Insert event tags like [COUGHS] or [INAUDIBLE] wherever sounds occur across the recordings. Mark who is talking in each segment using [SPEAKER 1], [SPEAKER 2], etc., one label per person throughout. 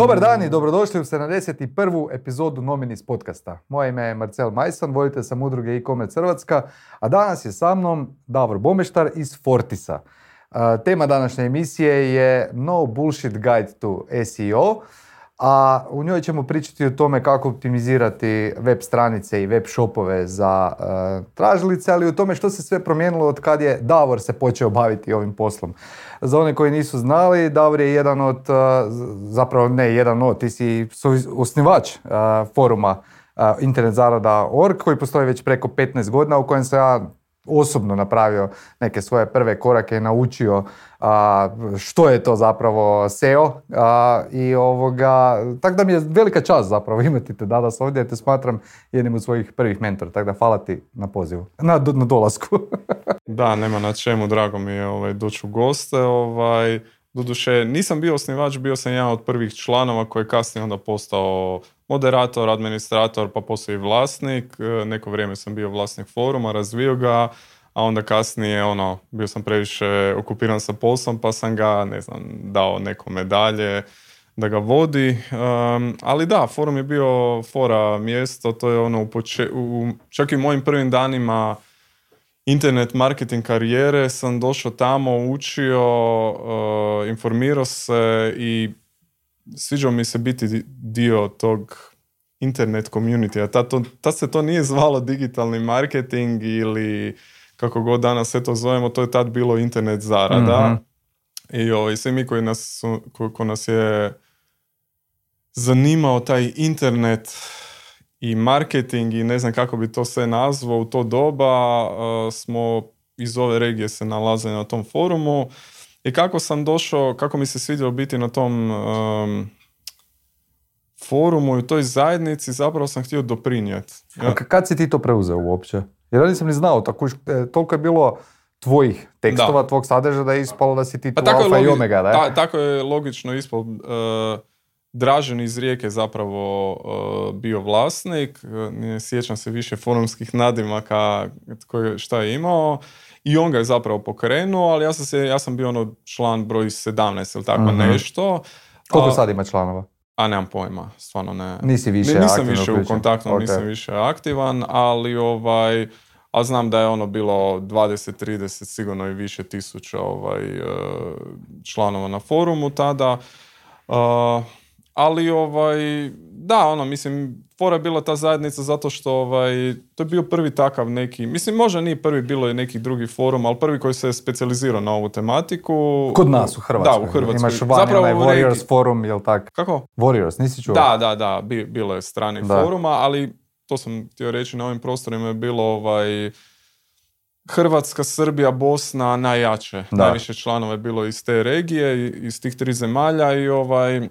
[SPEAKER 1] Dobar dan i dobrodošli u 71. epizodu Nominis podcasta. Moje ime je Marcel Majsan, voditelj sam udruge e-commerce Hrvatska, a danas je sa mnom Davor Bomeštar iz Fortisa. Tema današnje emisije je No Bullshit Guide to SEO, a u njoj ćemo pričati o tome kako optimizirati web stranice i web shopove za uh, tražilice, ali o tome što se sve promijenilo od kad je Davor se počeo baviti ovim poslom. Za one koji nisu znali, Davor je jedan od, uh, zapravo ne jedan od, ti si osnivač uh, foruma uh, internetzarada.org koji postoji već preko 15 godina u kojem sam ja osobno napravio neke svoje prve korake i naučio a, što je to zapravo SEO a, i ovoga, tako da mi je velika čast zapravo [LAUGHS] imati te danas ovdje, te smatram jednim od svojih prvih mentora, tako da hvala ti na pozivu, na, na dolasku. [LAUGHS]
[SPEAKER 2] da, nema na čemu, drago mi je ovaj, doći u goste, ovaj, Doduše, nisam bio osnivač, bio sam jedan od prvih članova koji je kasnije onda postao moderator, administrator, pa poslije i vlasnik. E, neko vrijeme sam bio vlasnik foruma, razvio ga, a onda kasnije ono, bio sam previše okupiran sa poslom, pa sam ga, ne znam, dao neko medalje da ga vodi. ali da, forum je bio fora mjesto, to je ono, u, u čak i u mojim prvim danima internet marketing karijere sam došao tamo, učio, uh, informirao se i sviđao mi se biti dio tog internet community. A tad, to, se to nije zvalo digitalni marketing ili kako god danas sve to zovemo, to je tad bilo internet zarada. mm I ovaj, svi mi koji nas, ko, ko nas je zanimao taj internet i marketing i ne znam kako bi to sve nazvao u to doba uh, smo iz ove regije se nalazili na tom forumu i kako sam došao, kako mi se svidjelo biti na tom um, forumu i u toj zajednici zapravo sam htio doprinijeti.
[SPEAKER 1] Ja. kad si ti to preuzeo uopće? Jer ja nisam ni znao, tako, e, toliko je bilo tvojih tekstova, tvog sadržaja da je ispalo da si ti pa tu alfa i omega, da?
[SPEAKER 2] tako je logično ispalo. Uh, Dražen iz Rijeke zapravo uh, bio vlasnik, ne sjećam se više forumskih nadimaka koje, šta je imao i on ga je zapravo pokrenuo, ali ja sam, se, ja sam bio ono član broj 17 ili tako mhm. nešto.
[SPEAKER 1] Koliko sad ima članova?
[SPEAKER 2] A nemam pojma, stvarno ne.
[SPEAKER 1] Nisi više
[SPEAKER 2] Nisam više u kontaktu, nisam više aktivan, ali ovaj, a znam da je ono bilo 20, 30, sigurno i više tisuća ovaj, uh, članova na forumu tada. Uh, ali ovaj, da, ono, mislim, fora je bila ta zajednica zato što ovaj, to je bio prvi takav neki, mislim, možda nije prvi, bilo je neki drugi forum, ali prvi koji se je specijalizirao na ovu tematiku.
[SPEAKER 1] Kod nas u Hrvatskoj.
[SPEAKER 2] Da, u Hrvatskoj.
[SPEAKER 1] Imaš vani Zapravo, onaj Warriors forum, jel tako?
[SPEAKER 2] Kako?
[SPEAKER 1] Warriors, nisi čuo?
[SPEAKER 2] Da, da, da, bilo je strani foruma, ali to sam htio reći, na ovim prostorima je bilo ovaj, Hrvatska, Srbija, Bosna najjače. Da. Najviše članova je bilo iz te regije, iz tih tri zemalja i ovaj,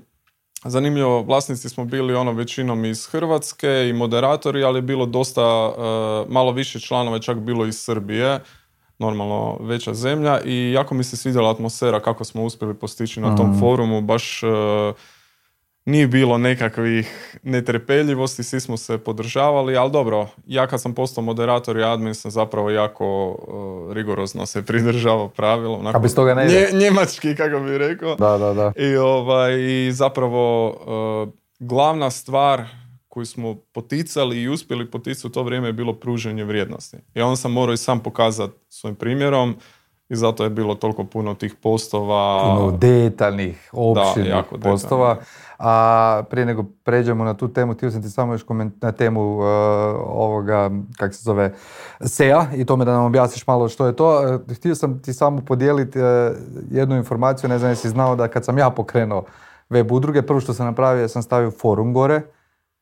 [SPEAKER 2] Zanimljivo, vlasnici smo bili ono većinom iz Hrvatske i moderatori, ali je bilo dosta, uh, malo više članova čak bilo iz Srbije, normalno veća zemlja i jako mi se svidjela atmosfera kako smo uspjeli postići na tom mhm. forumu, baš uh, nije bilo nekakvih netrepeljivosti, svi smo se podržavali, ali dobro, ja kad sam postao moderator i admin sam zapravo jako uh, rigorozno se pridržavao pravila. Onako,
[SPEAKER 1] A bez toga ne
[SPEAKER 2] nje, Njemački, kako bih rekao.
[SPEAKER 1] Da, da, da.
[SPEAKER 2] I, ovaj, i zapravo uh, glavna stvar koju smo poticali i uspjeli poticati u to vrijeme je bilo pruženje vrijednosti. I onda sam morao i sam pokazati svojim primjerom i zato je bilo toliko puno tih postova.
[SPEAKER 1] Puno detaljnih, opširnih postova. A prije nego pređemo na tu temu, htio sam ti samo još koment na temu uh, ovoga, kak se zove, SEA i tome da nam objasniš malo što je to. Uh, htio sam ti samo podijeliti uh, jednu informaciju, ne znam jesi znao da kad sam ja pokrenuo web udruge, prvo što sam napravio sam stavio forum gore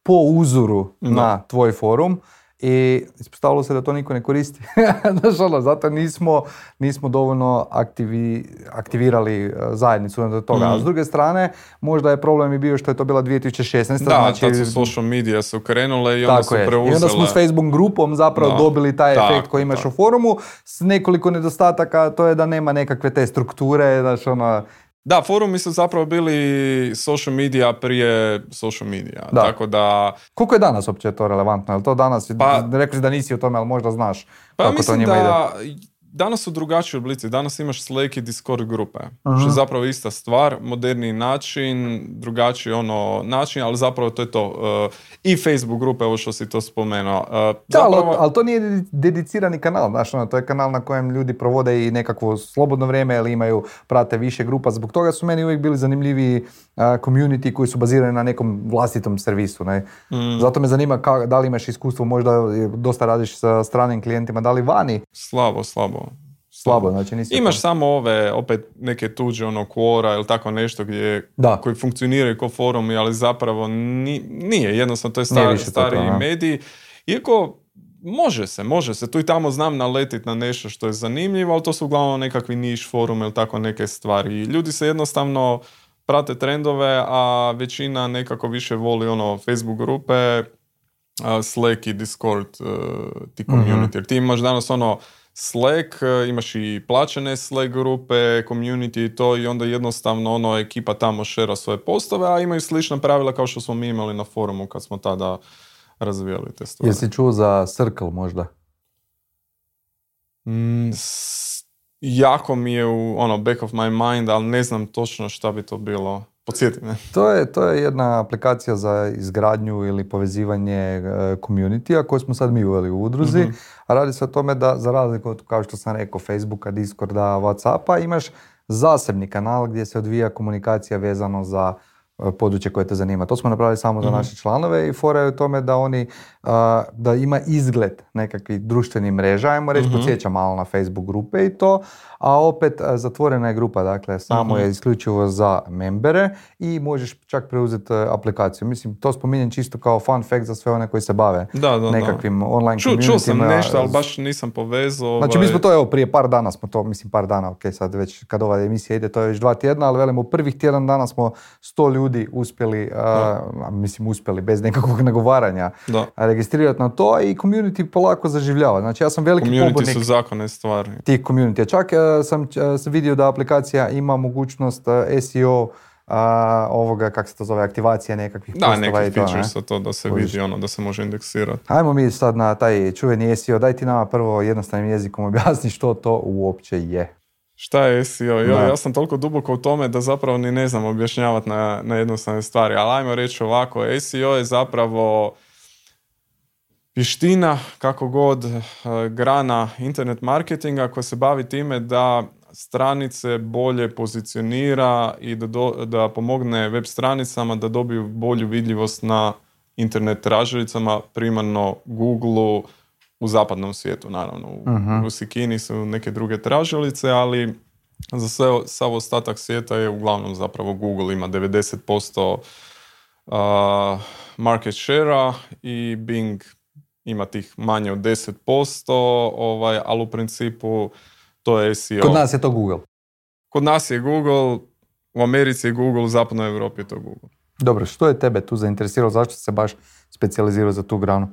[SPEAKER 1] po uzoru na tvoj forum i ispostavilo se da to niko ne koristi. [LAUGHS] Znaš, ono, zato nismo, nismo dovoljno aktivi, aktivirali e, zajednicu do toga. A s mm. druge strane, možda je problem i bio što je to bila 2016. Da,
[SPEAKER 2] znači, tad su social media se ukrenule i onda su preuzele.
[SPEAKER 1] I onda smo s Facebook grupom zapravo dobili taj efekt koji imaš u forumu s nekoliko nedostataka, to je da nema nekakve te strukture, znaš, ono,
[SPEAKER 2] da, forumi su zapravo bili social media prije social media. Da. Tako da...
[SPEAKER 1] Koliko je danas uopće to relevantno? Je to danas, pa, rekli da nisi o tome, ali možda znaš pa, kako to njima
[SPEAKER 2] da danas su drugačiji oblici. Danas imaš Slack i Discord grupe.
[SPEAKER 1] Aha.
[SPEAKER 2] Što je zapravo ista stvar, moderniji način, drugačiji ono način, ali zapravo to je to. Uh, I Facebook grupe, ovo što si to spomenuo. Uh,
[SPEAKER 1] Da,
[SPEAKER 2] zapravo-
[SPEAKER 1] ali to nije dedi- dedicirani kanal, znaš, ono, to je kanal na kojem ljudi provode i nekakvo slobodno vrijeme ili imaju, prate više grupa. Zbog toga su meni uvijek bili zanimljivi uh, community koji su bazirani na nekom vlastitom servisu. Ne?
[SPEAKER 2] Mm.
[SPEAKER 1] Zato me zanima ka, da li imaš iskustvo, možda dosta radiš sa stranim klijentima, da li vani
[SPEAKER 2] Slabo, slabo.
[SPEAKER 1] Slabo, znači nisi...
[SPEAKER 2] Imaš samo ove, opet neke tuđe, ono, Quora ili tako nešto gdje,
[SPEAKER 1] Da.
[SPEAKER 2] koji funkcioniraju kao forumi, ali zapravo ni- nije, jednostavno to je star,
[SPEAKER 1] više to,
[SPEAKER 2] stariji
[SPEAKER 1] to, da.
[SPEAKER 2] medij. Iako može se, može se, tu i tamo znam naletit na nešto što je zanimljivo, ali to su uglavnom nekakvi niš forumi ili tako neke stvari. I ljudi se jednostavno prate trendove, a većina nekako više voli ono Facebook grupe, Slack i Discord uh, ti
[SPEAKER 1] Mhm.
[SPEAKER 2] community. Jer ti imaš danas ono Slack, uh, imaš i plaćene Slack grupe, community i to i onda jednostavno ono ekipa tamo šera svoje postove, a imaju slična pravila kao što smo mi imali na forumu kad smo tada razvijali te stvari.
[SPEAKER 1] Jesi čuo za Circle možda?
[SPEAKER 2] Mm, s- jako mi je u ono back of my mind, ali ne znam točno šta bi to bilo. Podsjeti me.
[SPEAKER 1] To je, to je jedna aplikacija za izgradnju ili povezivanje e, community-a koju smo sad mi uveli u udruzi.
[SPEAKER 2] Mhm.
[SPEAKER 1] A radi se o tome da za razliku od, kao što sam rekao, Facebooka, Discorda, Whatsappa, imaš zasebni kanal gdje se odvija komunikacija vezano za e, područje koje te zanima. To smo napravili samo za
[SPEAKER 2] Mhm.
[SPEAKER 1] naše članove i fora je u tome da oni, a, da ima izgled nekakvih društvenih mreža, ajmo reći,
[SPEAKER 2] Mhm.
[SPEAKER 1] podsjeća malo na Facebook grupe i to, a opet a, zatvorena je grupa, dakle samo
[SPEAKER 2] Mhm.
[SPEAKER 1] je isključivo za membere i možeš čak preuzeti e, aplikaciju. Mislim, to spominjem čisto kao fun fact za sve one koji se bave
[SPEAKER 2] Da, da, da.
[SPEAKER 1] nekakvim online
[SPEAKER 2] Ču, čuo sam nešto, ali baš nisam povezao.
[SPEAKER 1] Znači mi
[SPEAKER 2] ovaj,
[SPEAKER 1] smo to evo prije par dana smo to, mislim par dana, ok sad već kad ova emisija ide to je već dva tjedna, ali velim u prvih tjedan dana smo sto ljudi uspjeli, a, a, mislim uspjeli bez nekakvog nagovaranja
[SPEAKER 2] Da.
[SPEAKER 1] registrirati na to i community polako zaživljava. Znači ja sam veliki
[SPEAKER 2] Community
[SPEAKER 1] pobornik
[SPEAKER 2] su zakone stvari.
[SPEAKER 1] tih community. Čak e, sam sam vidio da aplikacija ima mogućnost SEO a, ovoga, kak se to zove, aktivacija nekakvih
[SPEAKER 2] Da,
[SPEAKER 1] postova i to,
[SPEAKER 2] za to da se vidi ono, da se može indeksirati.
[SPEAKER 1] Ajmo mi sad na taj čuveni SEO, daj ti nama prvo jednostavnim jezikom objasni što to uopće je.
[SPEAKER 2] Šta je SEO? Jo, ja sam toliko duboko u tome da zapravo ni ne znam objašnjavati na, na jednostavne stvari. Ali ajmo reći ovako, SEO je zapravo vještina, kako god, eh, grana internet marketinga koja se bavi time da stranice bolje pozicionira i da, do- da pomogne web stranicama da dobiju bolju vidljivost na internet tražilicama, primarno Google u zapadnom svijetu, naravno. U,
[SPEAKER 1] Mhm.
[SPEAKER 2] u Sikini su neke druge tražilice, ali za sve, sav ostatak svijeta je uglavnom zapravo Google ima 90% a, market share i Bing ima tih manje od 10%, ovaj, ali u principu to je SEO.
[SPEAKER 1] Kod nas je to Google.
[SPEAKER 2] Kod nas je Google, u Americi je Google, u zapadnoj Europi je to Google.
[SPEAKER 1] Dobro, što je tebe tu zainteresiralo, zašto se baš specijalizirao za tu granu?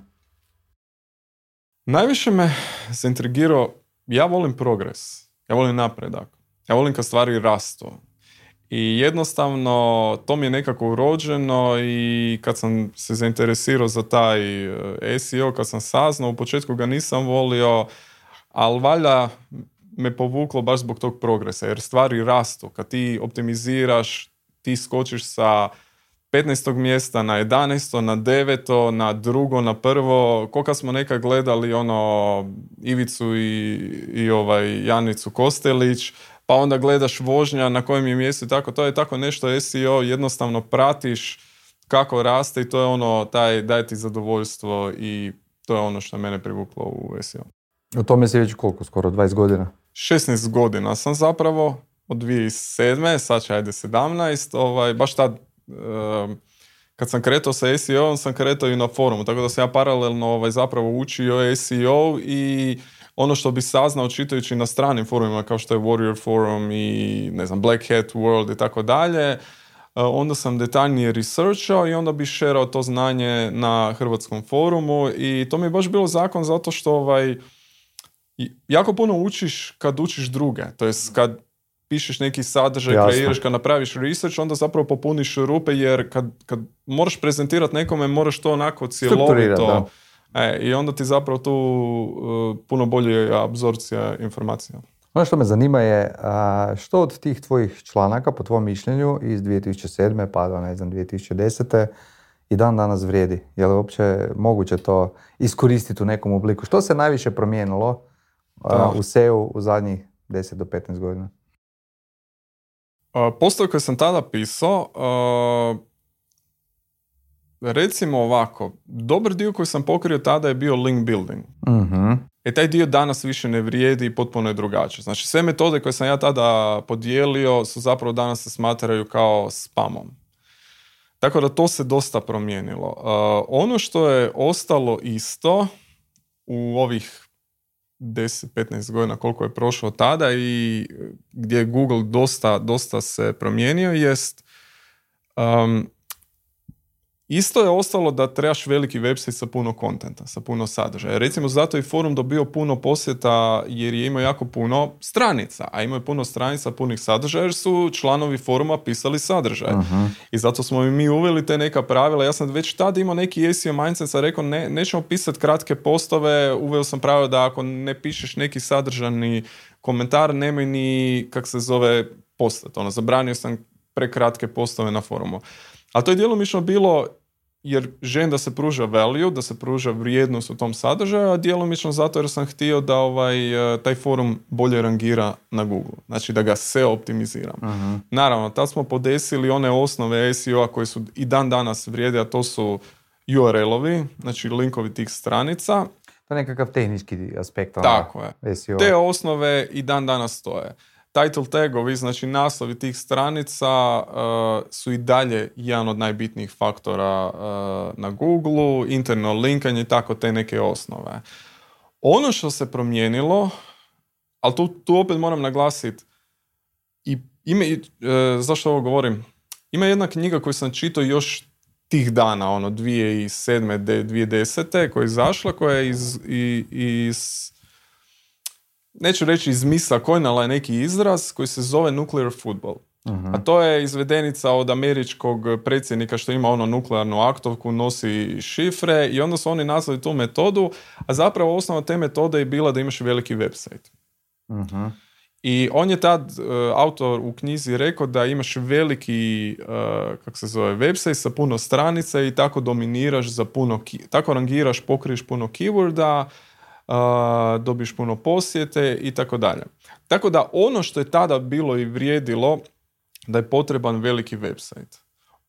[SPEAKER 2] Najviše me zaintrigirao, ja volim progres, ja volim napredak, ja volim kad stvari rastu. I jednostavno to mi je nekako urođeno i kad sam se zainteresirao za taj eh, SEO, kad sam saznao, u početku ga nisam volio, ali valjda me povuklo baš zbog tog progresa, jer stvari rastu. Kad ti optimiziraš, ti skočiš sa 15. mjesta na 11. na 9. na drugo, na prvo. Ko kad smo nekad gledali ono Ivicu i, i ovaj Janicu Kostelić, pa onda gledaš vožnja na kojem je mjestu tako. To je tako nešto SEO, jednostavno pratiš kako raste i to je ono, taj daje ti zadovoljstvo i to je ono što mene privuklo u SEO.
[SPEAKER 1] U tome si već koliko, skoro 20 godina?
[SPEAKER 2] 16 godina sam zapravo, od 2007. sad će ajde 17, ovaj, baš tad kad sam kretao sa SEO, sam kretao i na forumu, tako da sam ja paralelno ovaj, zapravo učio SEO i ono što bi saznao čitajući na stranim forumima kao što je Warrior Forum i ne znam, Black Hat World i tako dalje, e, onda sam detaljnije researchao i onda bi šerao to znanje na hrvatskom forumu i to mi je baš bilo zakon zato što ovaj, jako puno učiš kad učiš druge, to jest kad pišeš neki sadržaj,
[SPEAKER 1] Jasno.
[SPEAKER 2] kreiraš, kad napraviš research, onda zapravo popuniš rupe jer kad, kad moraš prezentirati nekome, moraš to onako cjelovito E, I onda ti zapravo tu uh, puno bolje apsorpcija informacija.
[SPEAKER 1] Ono što me zanima je što od tih tvojih članaka, po tvom mišljenju, iz 2007. pa do, ne znam, 2010. i dan danas vrijedi? Je li uopće moguće to iskoristiti u nekom obliku? Što se najviše promijenilo
[SPEAKER 2] Da.
[SPEAKER 1] u SEO u zadnjih 10 do 15 godina?
[SPEAKER 2] Postoje koje sam tada pisao, recimo ovako, dobar dio koji sam pokrio tada je bio link building.
[SPEAKER 1] Mhm.
[SPEAKER 2] E taj dio danas više ne vrijedi i potpuno je drugačiji. Znači sve metode koje sam ja tada podijelio su zapravo danas se smatraju kao spamom. Tako da to se dosta promijenilo. Uh, ono što je ostalo isto u ovih 10-15 godina koliko je prošlo tada i gdje je Google dosta, dosta se promijenio jest um, Isto je ostalo da trebaš veliki website sa puno kontenta, sa puno sadržaja. Recimo, zato je forum dobio puno posjeta jer je imao jako puno stranica, a imao je puno stranica punih sadržaja jer su članovi foruma pisali sadržaje. I zato smo i mi uveli te neka pravila. Ja sam već tada imao neki SEO mindset, sam rekao ne, nećemo pisati kratke postove, uveo sam pravilo da ako ne pišeš neki sadržani komentar, nemoj ni, kak se zove, postat. Ono, zabranio sam prekratke postove na forumu. Ali to je djelomično bilo jer želim da se pruža value, da se pruža vrijednost u tom sadržaju, a djelomično zato jer sam htio da ovaj, eh, taj forum bolje rangira na Google. Znači da ga SEO optimiziram. Naravno, tad smo podesili one osnove SEO-a koje su i dan danas vrijede, a to su URL-ovi, znači linkovi tih stranica.
[SPEAKER 1] To je nekakav tehnički aspekt. ono,
[SPEAKER 2] Tako je.
[SPEAKER 1] SEO.
[SPEAKER 2] Te osnove i dan danas stoje. Title tagovi, znači naslovi tih stranica uh, su i dalje jedan od najbitnijih faktora uh, na Google, interno linkanje i tako te neke osnove. Ono što se promijenilo, ali tu, tu opet moram naglasiti, i ime, e, zašto ovo govorim? Ima jedna knjiga koju sam čitao još tih dana, ono 2007. de- 2010. koja je izašla, koja je iz, i- iz neću reći izmisla, kojnala je neki izraz koji se zove nuclear football. A to je izvedenica od američkog predsjednika što ima ono nuklearnu aktovku, nosi šifre i onda su oni nazvali tu metodu, a zapravo osnova te metode je bila da imaš veliki website.
[SPEAKER 1] Mhm.
[SPEAKER 2] I on je tad, e, autor u knjizi rekao da imaš veliki, e, kako se zove, website sa puno stranica i tako dominiraš za puno, ki- tako rangiraš, pokriješ puno keyworda, dobiješ puno posjete i tako dalje. Tako da ono što je tada bilo i vrijedilo da je potreban veliki website.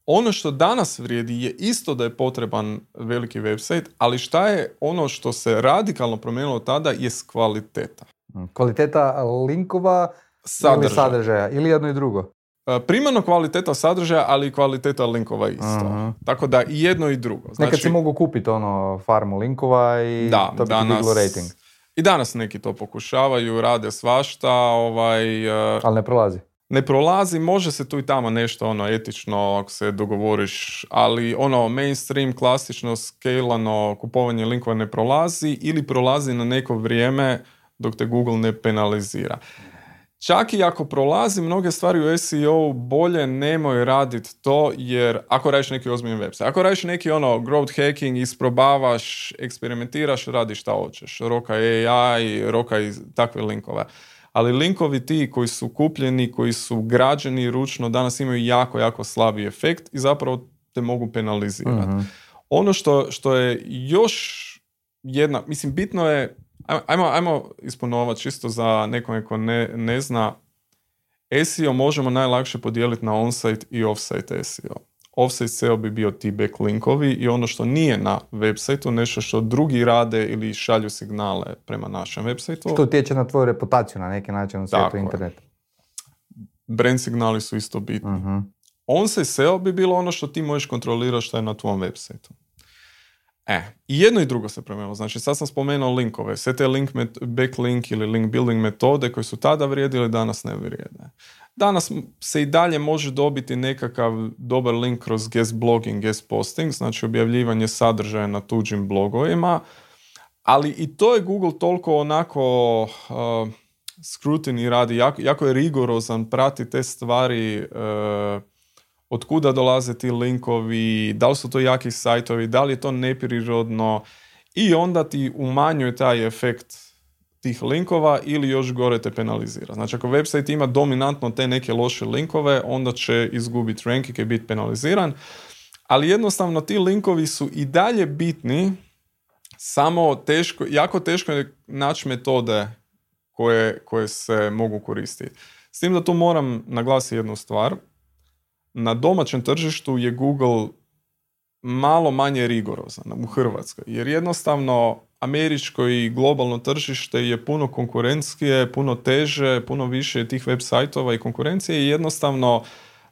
[SPEAKER 2] Ono što danas vrijedi je isto da je potreban veliki website, ali šta je ono što se radikalno promijenilo tada je kvaliteta.
[SPEAKER 1] Kvaliteta linkova ili
[SPEAKER 2] Sadržaj.
[SPEAKER 1] sadržaja, ili jedno i drugo.
[SPEAKER 2] E, Primarno kvaliteta sadržaja, ali i kvaliteta linkova isto.
[SPEAKER 1] Mhm.
[SPEAKER 2] Tako da i jedno i drugo.
[SPEAKER 1] Nekad si mogu kupiti ono farmu linkova i
[SPEAKER 2] da,
[SPEAKER 1] to bi
[SPEAKER 2] danas,
[SPEAKER 1] rating,
[SPEAKER 2] I danas neki to pokušavaju, rade svašta, ovaj, e,
[SPEAKER 1] ali ne prolazi.
[SPEAKER 2] ne prolazi, može se tu i tamo nešto ono etično ako se dogovoriš, ali ono mainstream, klasično, skalano kupovanje linkova ne prolazi ili prolazi na neko vrijeme dok te Google ne penalizira. Čak i ako prolazi mnoge stvari u SEO, bolje nemoj raditi to, jer ako radiš neki ozbiljan website, ako radiš neki ono growth hacking, isprobavaš, eksperimentiraš, radiš šta hoćeš. Roka AI, roka i takve linkove. Ali linkovi ti koji su kupljeni, koji su građeni ručno, danas imaju jako, jako slabi efekt i zapravo te mogu penalizirati.
[SPEAKER 1] Mhm.
[SPEAKER 2] Ono što, što je još jedna, mislim, bitno je, ajmo- ajmo, isponovati čisto za nekome ko ne, ne zna, SEO možemo najlakše podijeliti na onsite i offsite SEO. Offsite SEO bi bio ti backlinkovi i ono što nije na websiteu, nešto što drugi rade ili šalju signale prema našem websiteu.
[SPEAKER 1] Što utječe na tvoju reputaciju na neki način u svijetu interneta.
[SPEAKER 2] Brand signali su isto bitni.
[SPEAKER 1] Mhm.
[SPEAKER 2] On-site SEO bi bilo ono što ti možeš kontrolirati što je na tvom websiteu. E, i jedno i drugo se promijenilo. Znači, sad sam spomenuo linkove. Sve te link met- backlink ili link building metode koje su tada vrijedile, danas ne vrijede. Danas se i dalje može dobiti nekakav dobar link kroz guest blogging, guest posting, znači objavljivanje sadržaja na tuđim blogovima, ali i to je Google toliko onako uh, scrutiny radi, jako, jako je rigorozan, prati te stvari, uh, od kuda dolaze ti linkovi, da li su to jaki sajtovi, da li je to neprirodno i onda ti umanjuje taj efekt tih linkova ili još gore te penalizira. Znači ako website ima dominantno te neke loše linkove, onda će izgubiti ranking i biti penaliziran. Ali jednostavno ti linkovi su i dalje bitni, samo teško, jako teško je naći metode koje, koje se mogu koristiti. S tim da tu moram naglasiti jednu stvar. Na domaćem tržištu je Google malo manje rigorozan u Hrvatskoj. Jer jednostavno američko i globalno tržište je puno konkurencijske, puno teže, puno više tih web sajtova i konkurencije i jednostavno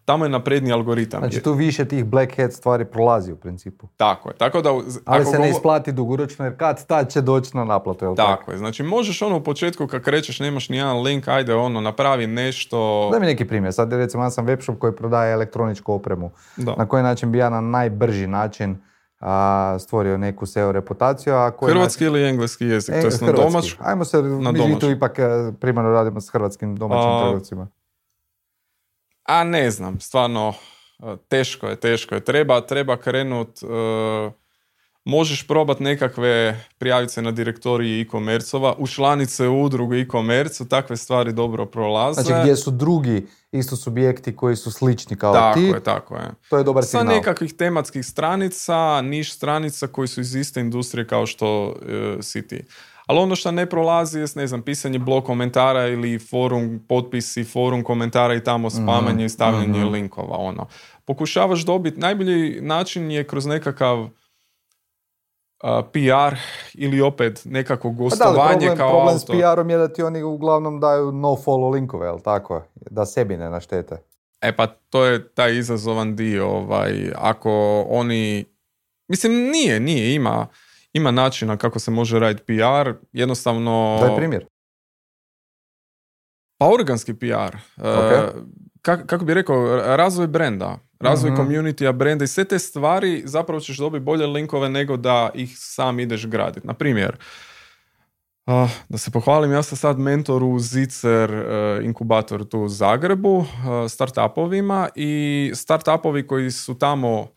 [SPEAKER 2] tamo je napredni algoritam.
[SPEAKER 1] Znači tu više tih black hat stvari prolazi u principu.
[SPEAKER 2] Tako je. Tako da,
[SPEAKER 1] Ali se ne isplati dugoročno jer kad tad će doći na naplatu. Jel
[SPEAKER 2] tako, tako je. Znači možeš ono u početku kad krećeš nemaš ni jedan link, ajde ono napravi nešto.
[SPEAKER 1] Daj mi neki primjer. Sad recimo ja sam webshop koji prodaje elektroničku opremu. Na koji način bi ja na najbrži način a, stvorio neku SEO reputaciju. A
[SPEAKER 2] koji Hrvatski ili engleski jezik? to je na domać?
[SPEAKER 1] Ajmo se, na mi tu ipak e, primarno radimo s hrvatskim domaćim trgovcima.
[SPEAKER 2] A ne znam, stvarno e, teško je, teško je. Treba, treba krenut, e, možeš probat nekakve prijavice na direktoriji e-commerceova, u udrugu e-commerce, takve stvari dobro prolaze.
[SPEAKER 1] Znači gdje su drugi isto subjekti koji su slični kao
[SPEAKER 2] tako
[SPEAKER 1] ti.
[SPEAKER 2] Tako je, tako je.
[SPEAKER 1] To je dobar signal.
[SPEAKER 2] Sa nekakvih tematskih stranica, niš stranica koji su iz iste industrije kao što uh, si ti. Ali ono što ne prolazi je, ne znam, pisanje blog komentara ili forum potpisi, forum komentara i tamo mhm, spamanje i stavljanje mm linkova. Ono. Pokušavaš dobiti, najbolji način je kroz nekakav PR ili opet nekako gostovanje pa da, problem, kao
[SPEAKER 1] problem s PR-om je da ti oni uglavnom daju no follow linkove, jel tako? Da sebi ne naštete.
[SPEAKER 2] E pa to je taj izazovan dio. Ovaj, ako oni... Mislim, nije, nije, ima ima načina kako se može raditi PR, jednostavno...
[SPEAKER 1] Daj primjer.
[SPEAKER 2] Pa organski PR. Okay. kako bi rekao, razvoj brenda, razvoj mm community brenda i sve te stvari zapravo ćeš dobiti bolje linkove nego da ih sam ideš graditi. Na primjer, da se pohvalim, ja sam sad mentor u Zicer uh, inkubator tu u Zagrebu, uh, startupovima i startupovi koji su tamo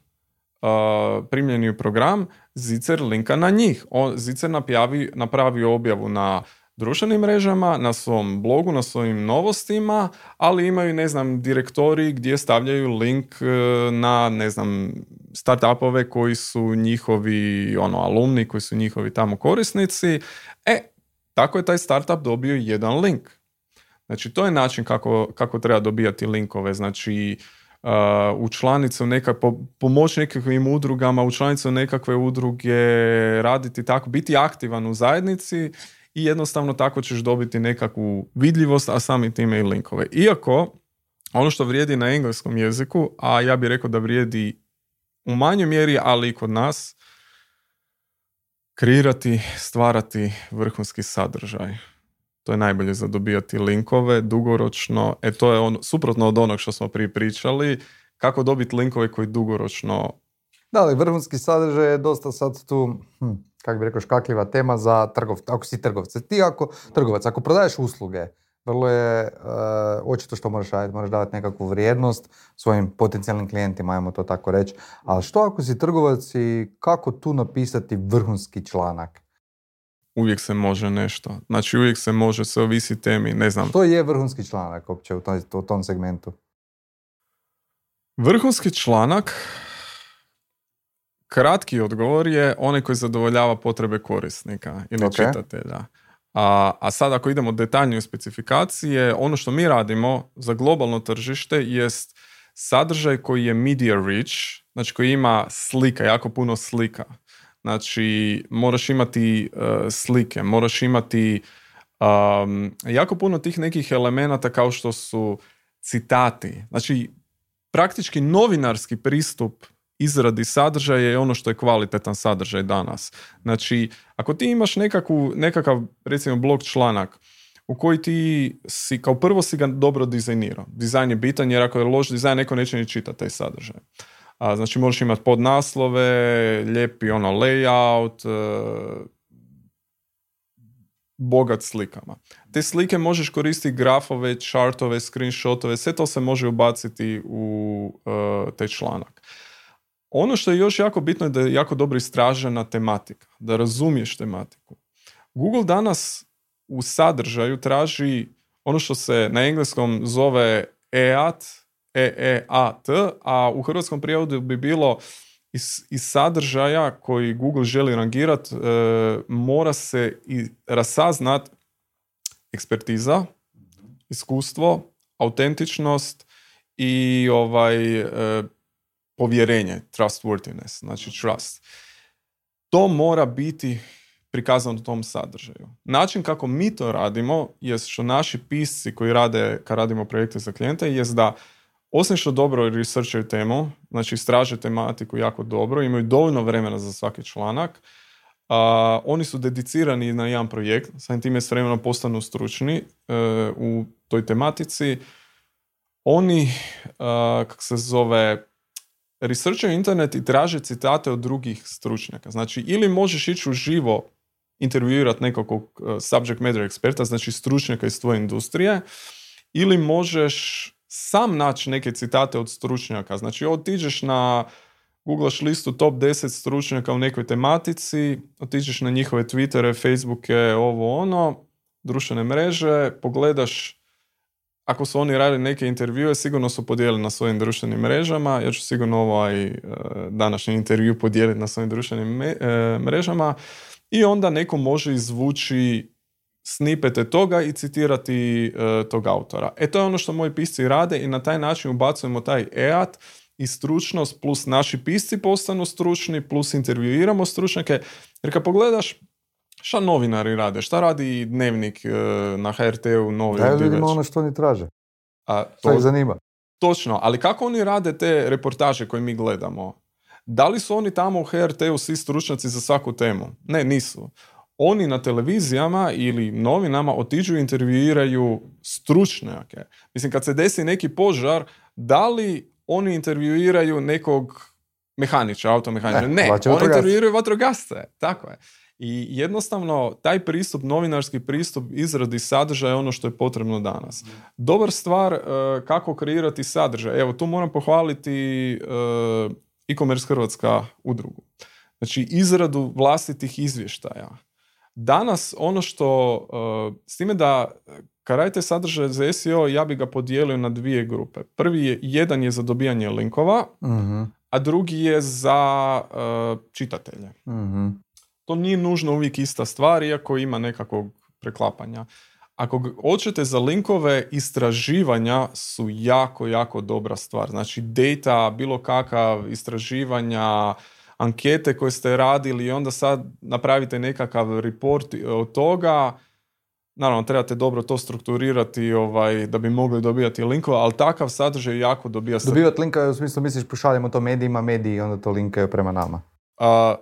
[SPEAKER 2] primljeni u program, Zicer linka na njih. On, Zicer napravi, napravi objavu na društvenim mrežama, na svom blogu, na svojim novostima, ali imaju, ne znam, direktori gdje stavljaju link e, na, ne znam, startupove koji su njihovi, ono, alumni, koji su njihovi tamo korisnici. E, tako je taj startup dobio jedan link. Znači, to je način kako, kako treba dobijati linkove. Znači, u članicu neka, pomoć nekakvim udrugama, u članicu nekakve udruge, raditi tako, biti aktivan u zajednici i jednostavno tako ćeš dobiti nekakvu vidljivost, a sami time i linkove. Iako, ono što vrijedi na engleskom jeziku, a ja bih rekao da vrijedi u manjoj mjeri, ali i kod nas, kreirati, stvarati vrhunski sadržaj. To je najbolje za dobijati linkove dugoročno. E to je ono, suprotno od onog što smo prije pričali. Kako dobiti linkove koji dugoročno...
[SPEAKER 1] Da, ali vrhunski sadržaj je dosta sad tu, hm, kako bi rekao, škakljiva tema za trgovce. Ako si trgovce, ti ako trgovac, ako prodaješ usluge, vrlo je uh, očito što možeš raditi, možeš davati nekakvu vrijednost svojim potencijalnim klijentima, ajmo to tako reći. Ali što ako si trgovac i kako tu napisati vrhunski članak?
[SPEAKER 2] Uvijek se može nešto. Znači uvijek se može, se ovisi temi, ne znam.
[SPEAKER 1] To je vrhunski članak uopće u tom, u tom segmentu?
[SPEAKER 2] Vrhunski članak, kratki odgovor je onaj koji zadovoljava potrebe korisnika ili čitatelja. A, a sad ako idemo detaljnije u specifikacije, ono što mi radimo za globalno tržište jest sadržaj koji je media rich, znači koji ima slika, jako puno slika. Znači, moraš imati uh, slike, moraš imati um, jako puno tih nekih elemenata kao što su citati. Znači, praktički novinarski pristup izradi sadržaja je ono što je kvalitetan sadržaj danas. Znači, ako ti imaš nekakvu, nekakav, recimo, blog članak u koji ti si, kao prvo si ga dobro dizajnirao. Dizajn je bitan jer ako je loš dizajn, neko neće ni čitati taj sadržaj. A, znači možeš imati podnaslove, lijepi ono layout, e, bogat slikama. Te slike možeš koristiti grafove, chartove, screenshotove, sve to se može ubaciti u uh, taj članak. Ono što je još jako bitno je da je jako dobro istražena tematika, da razumiješ tematiku. Google danas u sadržaju traži ono što se na engleskom zove EAT, EEAT, a u hrvatskom prijevodu bi bilo iz, sadržaja koji Google želi rangirati, e, mora se i rasaznat ekspertiza, iskustvo, autentičnost i ovaj e, povjerenje, trustworthiness, znači trust. To mora biti prikazano u tom sadržaju. Način kako mi to radimo je što naši pisci koji rade, kad radimo projekte za klijente, je da osim što dobro researchaju temu, znači istraže tematiku jako dobro, imaju dovoljno vremena za svaki članak, oni su dedicirani na jedan projekt, samim time s vremenom postanu stručni e, u toj tematici. Oni, uh, kako se zove, researchaju internet i traže citate od drugih stručnjaka. Znači, ili možeš ići u živo intervjuirati nekog subject matter eksperta, znači stručnjaka iz tvoje industrije, ili možeš sam naći neke citate od stručnjaka. Znači, otiđeš na googlaš listu top 10 stručnjaka u nekoj tematici, otiđeš na njihove Twittere, Facebooke, ovo ono, društvene mreže, pogledaš ako su oni radili neke intervjue, sigurno su podijelili na svojim društvenim mrežama. Ja ću sigurno ovaj e, današnji intervju podijeliti na svojim društvenim e, mrežama i onda neko može izvući snipete toga i citirati e, tog autora. E to je ono što moji pisci rade i na taj način ubacujemo taj EAT i stručnost plus naši pisci postanu stručni plus intervjuiramo stručnjake. Jer kad pogledaš šta novinari rade, šta radi dnevnik e, na HRT-u novi
[SPEAKER 1] Daju ljudima ono što oni traže.
[SPEAKER 2] A,
[SPEAKER 1] to ih zanima.
[SPEAKER 2] Točno, ali kako oni rade te reportaže koje mi gledamo? Da li su oni tamo u HRT-u svi stručnjaci za svaku temu? Ne, nisu. Oni na televizijama ili novinama otiđu i intervjuiraju stručnjake. Mislim, kad se desi neki požar, da li oni intervjuiraju nekog mehaniča, automehaniča? Ne, ne oni intervjuiraju vatrogasce. Tako je. I jednostavno taj pristup, novinarski pristup izradi sadržaja je ono što je potrebno danas. Dobar stvar e, kako kreirati sadržaj. Evo, tu moram pohvaliti e, e-commerce Hrvatska udrugu. Znači, izradu vlastitih izvještaja. Danas ono što, e, s time da kad radite sadržaj za SEO, ja bi ga podijelio na dvije grupe. Prvi je, jedan je za dobijanje linkova, mhm. a drugi je za čitatelje. uh to nije nužno uvijek ista stvar, iako ima nekakvog preklapanja. Ako hoćete za linkove, istraživanja su jako, jako dobra stvar. Znači, data, bilo kakav istraživanja, ankete koje ste radili i onda sad napravite nekakav report od toga, naravno trebate dobro to strukturirati ovaj, da bi mogli dobijati linkove, ali takav sadržaj jako dobija...
[SPEAKER 1] Dobivati linkove u smislu misliš pošaljemo to medijima, mediji onda to linkaju prema nama.
[SPEAKER 2] A,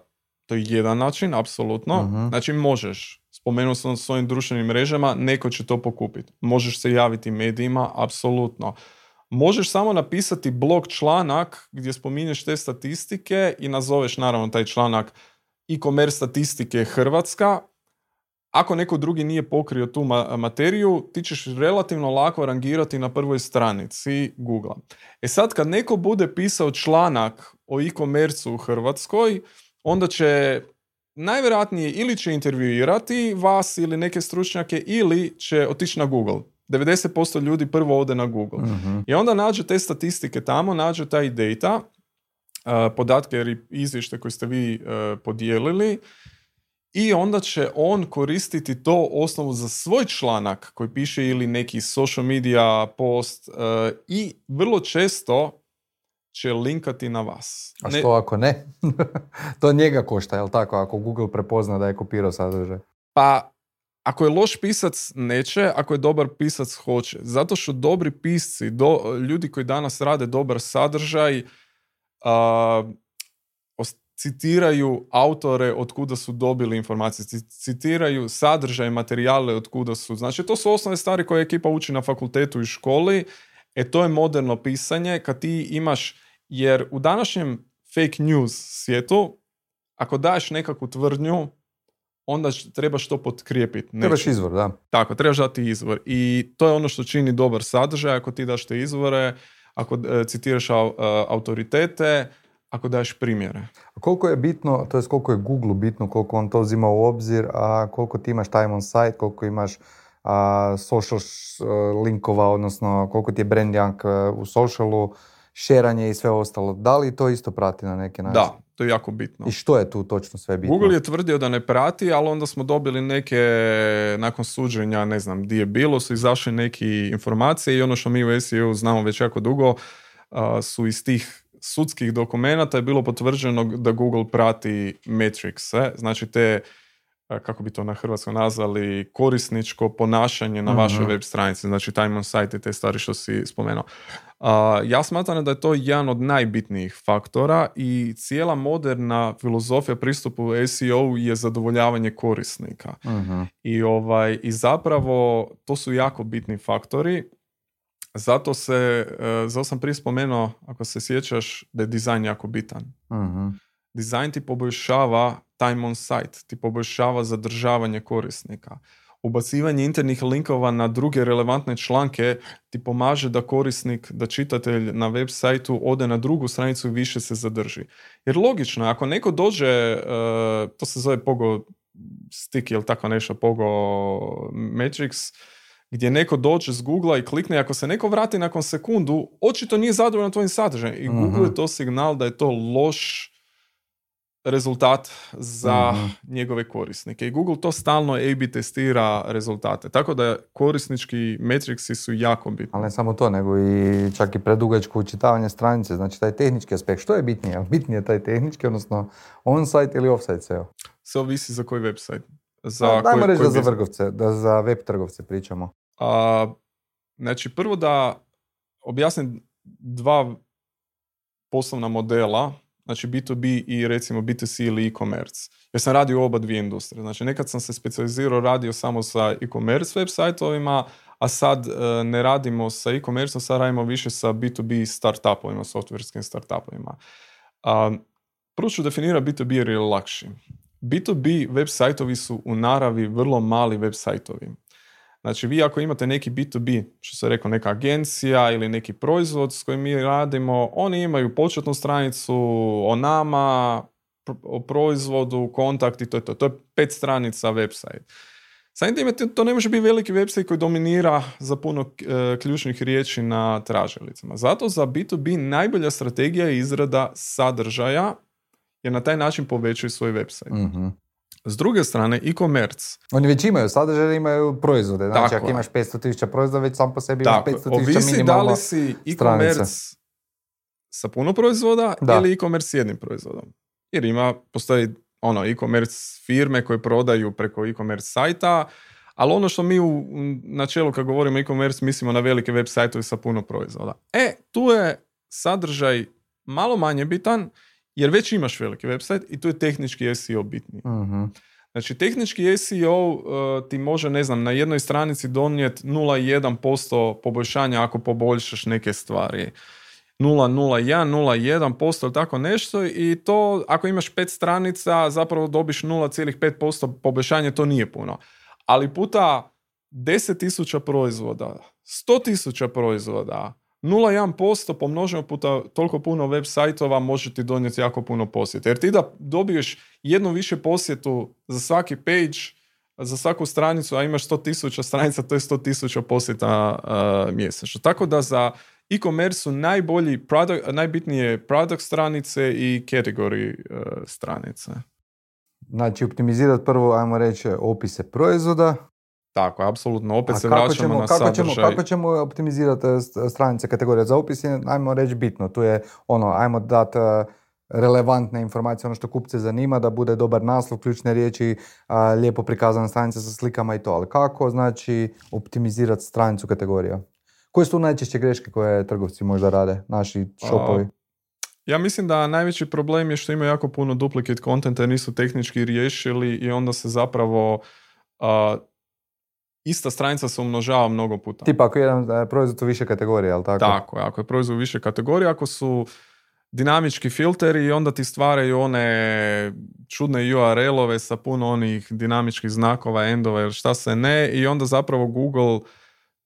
[SPEAKER 2] to je jedan način, apsolutno. uh Znači možeš, spomenuo sam svojim društvenim mrežama, neko će to pokupiti. Možeš se javiti medijima, apsolutno. Možeš samo napisati blog članak gdje spominješ te statistike i nazoveš naravno taj članak e-commerce statistike Hrvatska. Ako neko drugi nije pokrio tu materiju, ti ćeš relativno lako rangirati na prvoj stranici Google. E sad kad neko bude pisao članak o e-commerce u Hrvatskoj, onda će najvjerojatnije ili će intervjuirati vas ili neke stručnjake ili će otići na Google. 90% ljudi prvo ode na Google. uh I onda nađe te statistike tamo, nađe taj data, uh, podatke ili izvješte koje ste vi uh, podijelili i onda će on koristiti to osnovu za svoj članak koji piše ili neki social media post uh, i vrlo često će linkati na vas.
[SPEAKER 1] A što ako ne? [LAUGHS] to njega košta, jel tako? Ako Google prepozna da je kopirao sadržaj.
[SPEAKER 2] Pa, ako je loš pisac, neće. Ako je dobar pisac, hoće. Zato što dobri pisci, do, ljudi koji danas rade dobar sadržaj, uh, citiraju autore od kuda su dobili informacije, citiraju sadržaj, materijale od kuda su. Znači, to su osnovne stvari koje ekipa uči na fakultetu i školi. E, to je moderno pisanje. Kad ti imaš jer u današnjem fake news svijetu, ako daš nekakvu tvrdnju, onda trebaš to potkrijepiti.
[SPEAKER 1] Trebaš izvor, da.
[SPEAKER 2] Tako, trebaš dati izvor. I to je ono što čini dobar sadržaj, ako ti daš te izvore, ako e, citiraš autoritete, ako daješ primjere.
[SPEAKER 1] A koliko je bitno, to je koliko je Google bitno, koliko on to uzima u obzir, a koliko ti imaš time on site, koliko imaš a, social š- linkova, odnosno koliko ti je brand e, u socialu, šeranje i sve ostalo. Da li to isto prati na neki način?
[SPEAKER 2] Da, to je jako bitno.
[SPEAKER 1] I što je tu točno sve bitno?
[SPEAKER 2] Google je tvrdio da ne prati, ali onda smo dobili neke, nakon suđenja, ne znam, di je bilo, su izašle neke informacije i ono što mi u SEO znamo već jako dugo, su iz tih sudskih dokumenata je bilo potvrđeno da Google prati metrics, znači te kako bi to na hrvatskom nazvali, korisničko ponašanje na vašoj
[SPEAKER 1] Mhm.
[SPEAKER 2] web stranici, znači time on site i te stvari što si spomenuo. A, ja smatram da je to jedan od najbitnijih faktora i cijela moderna filozofija pristupu SEO je zadovoljavanje korisnika.
[SPEAKER 1] Mhm.
[SPEAKER 2] I, ovaj, I zapravo to su jako bitni faktori. Zato se, e, zato sam prije spomenuo, ako se sjećaš, da je dizajn jako bitan.
[SPEAKER 1] Mhm.
[SPEAKER 2] Dizajn ti poboljšava time on site, ti poboljšava zadržavanje korisnika. Ubacivanje internih linkova na druge relevantne članke ti pomaže da korisnik, da čitatelj na web sajtu ode na drugu stranicu i više se zadrži. Jer logično ako neko dođe, e, to se zove pogo stick ili tako nešto, pogo matrix, gdje neko dođe s Google i klikne, ako se neko vrati nakon sekundu, očito nije zadovoljan tvojim sadržajem. I Google
[SPEAKER 1] Mhm.
[SPEAKER 2] je to signal da je to loš rezultat za
[SPEAKER 1] Mhm.
[SPEAKER 2] njegove korisnike. I Google to stalno A-B testira rezultate. Tako da korisnički metriksi su jako bitni.
[SPEAKER 1] Ali ne samo to, nego i čak i predugačko učitavanje stranice, znači taj tehnički aspekt. Što je bitnije? Bitnije je taj tehnički, odnosno on-site ili off-site SEO?
[SPEAKER 2] Sve ovisi za koji website. Za
[SPEAKER 1] A, Dajmo
[SPEAKER 2] koji-
[SPEAKER 1] reći
[SPEAKER 2] koji
[SPEAKER 1] da za vrgovce, da za web trgovce pričamo.
[SPEAKER 2] A, znači, prvo da objasnim dva poslovna modela, znači B2B i recimo B2C ili e-commerce. Jer sam radio oba dvije industrije. Znači, nekad sam se specijalizirao, radio samo sa e-commerce web sajtovima, a sad e, ne radimo sa e-commerce, sad radimo više sa B2B startupovima, softverskim startupovima. Prvo ću definirati B2B jer je lakši. B2B web sajtovi su u naravi vrlo mali web sajtovi. Znači vi ako imate neki B2B, što se rekao neka agencija ili neki proizvod s kojim mi radimo, oni imaju početnu stranicu o nama, o proizvodu, kontakt i to je to. To je pet stranica website. Samim time to- ne može biti veliki website koji dominira za puno e, ključnih riječi na tražilicama. Zato za B2B najbolja strategija je izrada sadržaja jer na taj način povećaju svoj website.
[SPEAKER 1] Mhm.
[SPEAKER 2] S druge strane, e-commerce
[SPEAKER 1] Oni već imaju sadržaje, imaju proizvode. Znači,
[SPEAKER 2] Tako
[SPEAKER 1] ako
[SPEAKER 2] je.
[SPEAKER 1] imaš 500 tisuća proizvoda, već sam po sebi imaš
[SPEAKER 2] Tako,
[SPEAKER 1] 500 tisuća
[SPEAKER 2] ovisi da
[SPEAKER 1] minimalno.
[SPEAKER 2] li si e-commerce sa puno proizvoda
[SPEAKER 1] Da.
[SPEAKER 2] ili e-commerce s jednim proizvodom. Jer ima, postoji ono, e-commerce firme koje prodaju preko e-commerce sajta, ali ono što mi u u načelu kad govorimo e-commerce mislimo na velike web sajtove sa puno proizvoda. E, tu je sadržaj malo manje bitan, jer već imaš veliki website i tu je tehnički SEO bitniji.
[SPEAKER 1] Mhm.
[SPEAKER 2] Znači, tehnički SEO uh, ti može, ne znam, na jednoj stranici donijeti 0,1% poboljšanja ako poboljšaš neke stvari. 0,01, 0,1% ili tako nešto i to ako imaš pet stranica zapravo dobiš 0,5% poboljšanja, to nije puno. Ali puta 10.000 proizvoda, 100.000 proizvoda, 0,1% pomnoženo puta toliko puno web sajtova može ti donijeti jako puno posjeta. Jer ti da dobiješ jednu više posjetu za svaki page, za svaku stranicu, a imaš 100.000 stranica, to je 100.000 posjeta uh, mjesečno. Tako da za e-commerce su najbolji product, najbitnije product stranice i category uh, stranice.
[SPEAKER 1] Znači, optimizirati prvo, ajmo reći, opise proizvoda.
[SPEAKER 2] Tako, apsolutno. Opet
[SPEAKER 1] A
[SPEAKER 2] se vraćamo
[SPEAKER 1] ćemo,
[SPEAKER 2] na
[SPEAKER 1] kako ćemo, kako ćemo optimizirati st- stranice kategorije? Za opis je, ajmo reći, bitno. Tu je ono, ajmo dati e, relevantne informacije, ono što kupce zanima, da bude dobar naslov, ključne riječi, a, lijepo prikazana stranica sa slikama i to. Ali kako, znači, optimizirati stranicu kategorija? Koje su najčešće greške koje trgovci možda rade, naši shopovi?
[SPEAKER 2] Ja mislim da najveći problem je što ima jako puno duplicate contenta jer nisu tehnički riješili i onda se zapravo a, ista stranica se umnožava mnogo puta.
[SPEAKER 1] Tipa ako je jedan e, proizvod u više kategorije, jel tako?
[SPEAKER 2] Tako ako je proizvod više kategorija, ako su dinamički filteri i onda ti stvaraju one čudne URL-ove sa puno onih dinamičkih znakova, endova ili šta se ne i onda zapravo Google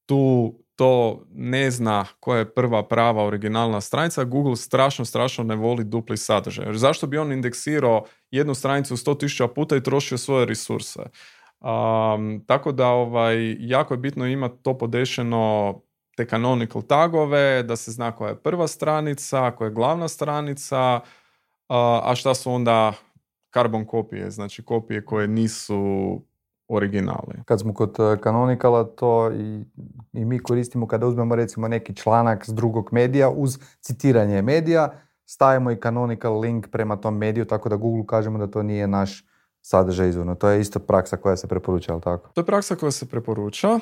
[SPEAKER 2] tu to ne zna koja je prva prava originalna stranica, Google strašno, strašno ne voli dupli sadržaj. Jer zašto bi on indeksirao jednu stranicu 100.000 puta i trošio svoje resurse? Um, tako da ovaj, jako je bitno imati to podešeno te canonical tagove, da se zna koja je prva stranica, koja je glavna stranica, a šta su onda carbon kopije, znači kopije koje nisu originali.
[SPEAKER 1] Kad smo kod kanonikala, e, to i, i mi koristimo kada uzmemo recimo neki članak s drugog medija uz citiranje medija, stavimo i canonical link prema tom mediju, tako da Google kažemo da to nije naš sadržaj izvorno. To je isto praksa koja se preporuča, ali tako?
[SPEAKER 2] To je praksa koja se preporuča.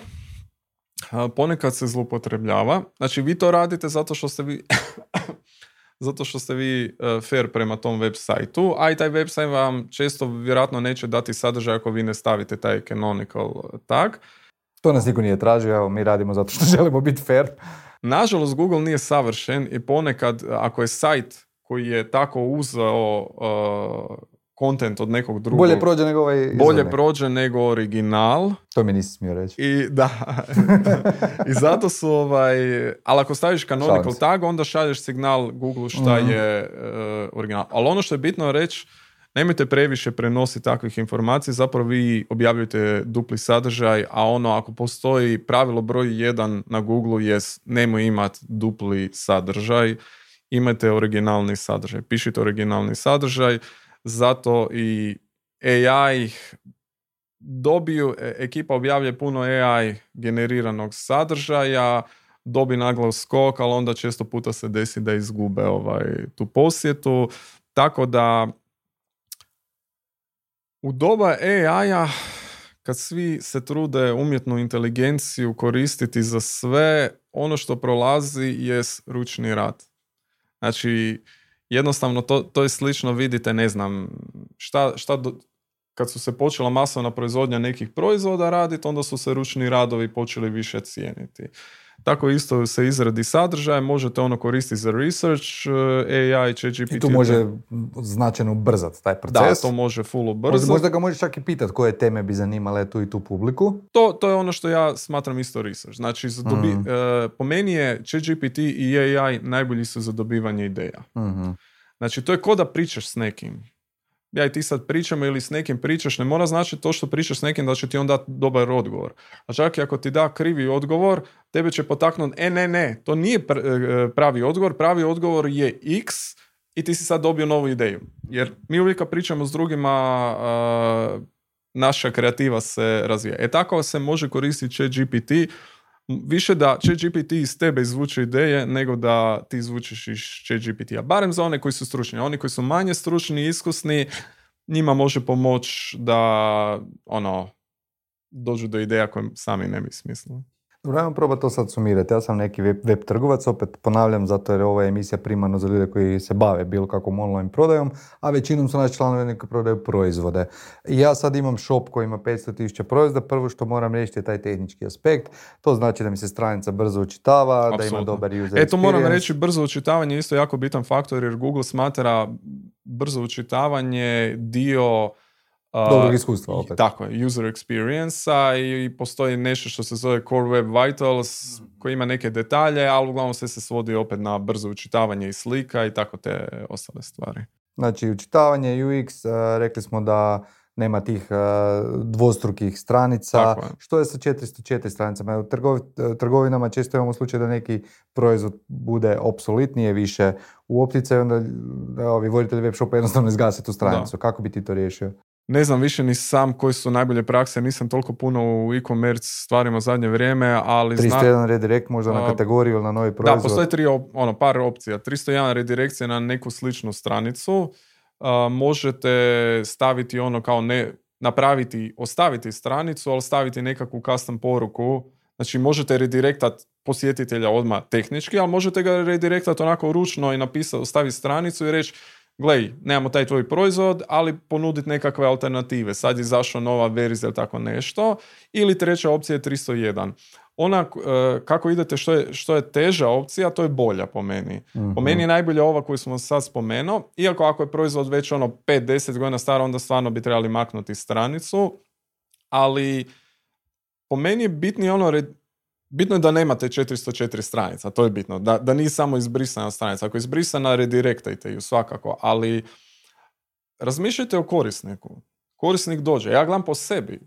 [SPEAKER 2] Ponekad se zloupotrebljava. Znači, vi to radite zato što ste vi [COUGHS] zato što ste vi uh, fair prema tom web sajtu, a i taj web sajt vam često vjerojatno neće dati sadržaj ako vi ne stavite taj canonical tag.
[SPEAKER 1] To nas niko nije tražio, evo mi radimo zato što [LAUGHS] želimo biti fair.
[SPEAKER 2] Nažalost, Google nije savršen i ponekad ako je sajt koji je tako uzeo uh, kontent od nekog drugog.
[SPEAKER 1] Bolje prođe nego ovaj
[SPEAKER 2] Bolje prođe nego original.
[SPEAKER 1] To mi nisi smio reći.
[SPEAKER 2] I da. [LAUGHS] I zato su ovaj, ali ako staviš canonical tag, onda šalješ signal Google šta mhm. je uh, original. Ali ono što je bitno reći, nemojte previše prenositi takvih informacija, zapravo vi objavljujete dupli sadržaj, a ono ako postoji pravilo broj jedan na Google je nemoj imati dupli sadržaj, imajte originalni sadržaj, pišite originalni sadržaj, zato i AI dobiju, e, ekipa objavlja puno AI generiranog sadržaja, dobi naglo skok, ali onda često puta se desi da izgube ovaj, tu posjetu. Tako da u doba AI-a kad svi se trude umjetnu inteligenciju koristiti za sve, ono što prolazi je ručni rad. Znači, jednostavno to, to je slično, vidite, ne znam, šta, šta do, kad su se počela masovna proizvodnja nekih proizvoda raditi, onda su se ručni radovi počeli više cijeniti. Tako isto se izradi sadržaj, možete ono koristiti za research, eh, AI, ChatGPT.
[SPEAKER 1] I tu može značajno ubrzati taj proces.
[SPEAKER 2] Da, to može full ubrzati.
[SPEAKER 1] Možda ga možeš čak i pitati koje teme bi zanimale tu i tu publiku.
[SPEAKER 2] To, to je ono što ja smatram isto research. Znači, dobi, mm. po meni je ChatGPT i AI najbolji su za dobivanje ideja. mm Znači, to je ko da pričaš s nekim ja i ti sad pričamo ili s nekim pričaš, ne mora znači to što pričaš s nekim da će ti on dati dobar odgovor. A čak i ako ti da krivi odgovor, tebe će potaknuti, e ne, ne, to nije e, pravi odgovor, pravi odgovor je x i ti si sad dobio novu ideju. Jer mi uvijek pričamo s drugima, naša kreativa se razvija. E tako se može koristiti chat GPT, više da ChatGPT iz tebe izvuče ideje nego da ti izvučeš iz ChatGPT-a. Barem za one koji su stručni. Oni koji su manje stručni i iskusni, njima može pomoći da ono, dođu do ideja koje sami ne bi smislili.
[SPEAKER 1] Dobro, ajmo probati to sad sumirati. Ja sam neki web, web trgovac, opet ponavljam, zato jer ova emisija primarno za ljude koji se bave bilo kakvom online prodajom, a većinom su naši članovi koji prodaju proizvode. ja sad imam shop koji ima 500.000 proizvoda, prvo što moram riješiti je taj tehnički aspekt. To znači da mi se stranica brzo učitava, da ima dobar user
[SPEAKER 2] E, to moram reći, brzo učitavanje je isto jako bitan faktor jer Google smatra brzo učitavanje dio
[SPEAKER 1] Dobrog iskustva opet.
[SPEAKER 2] Tako je, user experience i postoji nešto što se zove Core Web Vitals koji ima neke detalje, ali uglavnom sve se svodi opet na brzo učitavanje i slika i tako te ostale stvari.
[SPEAKER 1] Znači, učitavanje UX, rekli smo da nema tih dvostrukih stranica. Što je sa 404 stranicama? U trgovinama često imamo slučaj da neki proizvod bude apsolutnije više u optice i onda ovi voditelji web shopa jednostavno izgase tu stranicu. Kako bi ti to riješio?
[SPEAKER 2] Ne znam više ni sam koji su najbolje prakse, nisam toliko puno u e-commerce stvarima zadnje vrijeme, ali
[SPEAKER 1] 301 zna... redirect možda na kategoriju ili na novi proizvod.
[SPEAKER 2] Da, postoje tri, ono, par opcija. 301 redirekcija na neku sličnu stranicu. možete staviti ono kao ne, napraviti, ostaviti stranicu, ali staviti nekakvu custom poruku. Znači možete redirektat posjetitelja odmah tehnički, ali možete ga redirektat onako ručno i napisati, staviti stranicu i reći glej, nemamo taj tvoj proizvod, ali ponuditi nekakve alternative. Sad je zašla nova verzija ili tako nešto. Ili treća opcija je 301. Ona, e, kako idete, što je, što je teža opcija, to je bolja po meni. Po mhm. meni je najbolja ova koju smo sad spomenuo, iako ako je proizvod već ono 5-10 godina star, onda stvarno bi trebali maknuti stranicu, ali po meni je bitnije ono bitno je da nemate 404 stranica, to je bitno, da, da nije samo izbrisana stranica. Ako je izbrisana, redirektajte ju svakako, ali razmišljajte o korisniku. Korisnik dođe, ja gledam po sebi,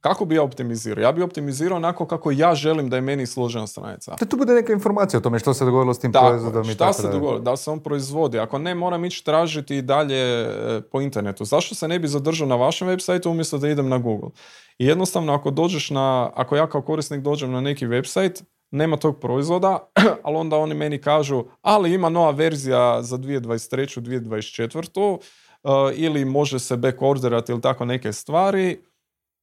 [SPEAKER 2] kako bi ja optimizirao? Ja bi optimizirao onako kako ja želim da je meni složena stranica.
[SPEAKER 1] Da tu bude neka informacija o tome što se dogodilo s tim
[SPEAKER 2] Tako,
[SPEAKER 1] proizvodom i
[SPEAKER 2] šta
[SPEAKER 1] tako
[SPEAKER 2] se dogodilo? Da se on proizvodi? Ako ne, moram ići tražiti i dalje e, po internetu. Zašto se ne bi zadržao na vašem web sajtu umjesto da idem na Google? I jednostavno, ako dođeš na, ako ja kao korisnik dođem na neki website, nema tog proizvoda, [CLEARS THROAT] ali onda oni meni kažu, ali ima nova verzija za 2023. 2024. Uh, ili može se backorderati ili tako neke stvari,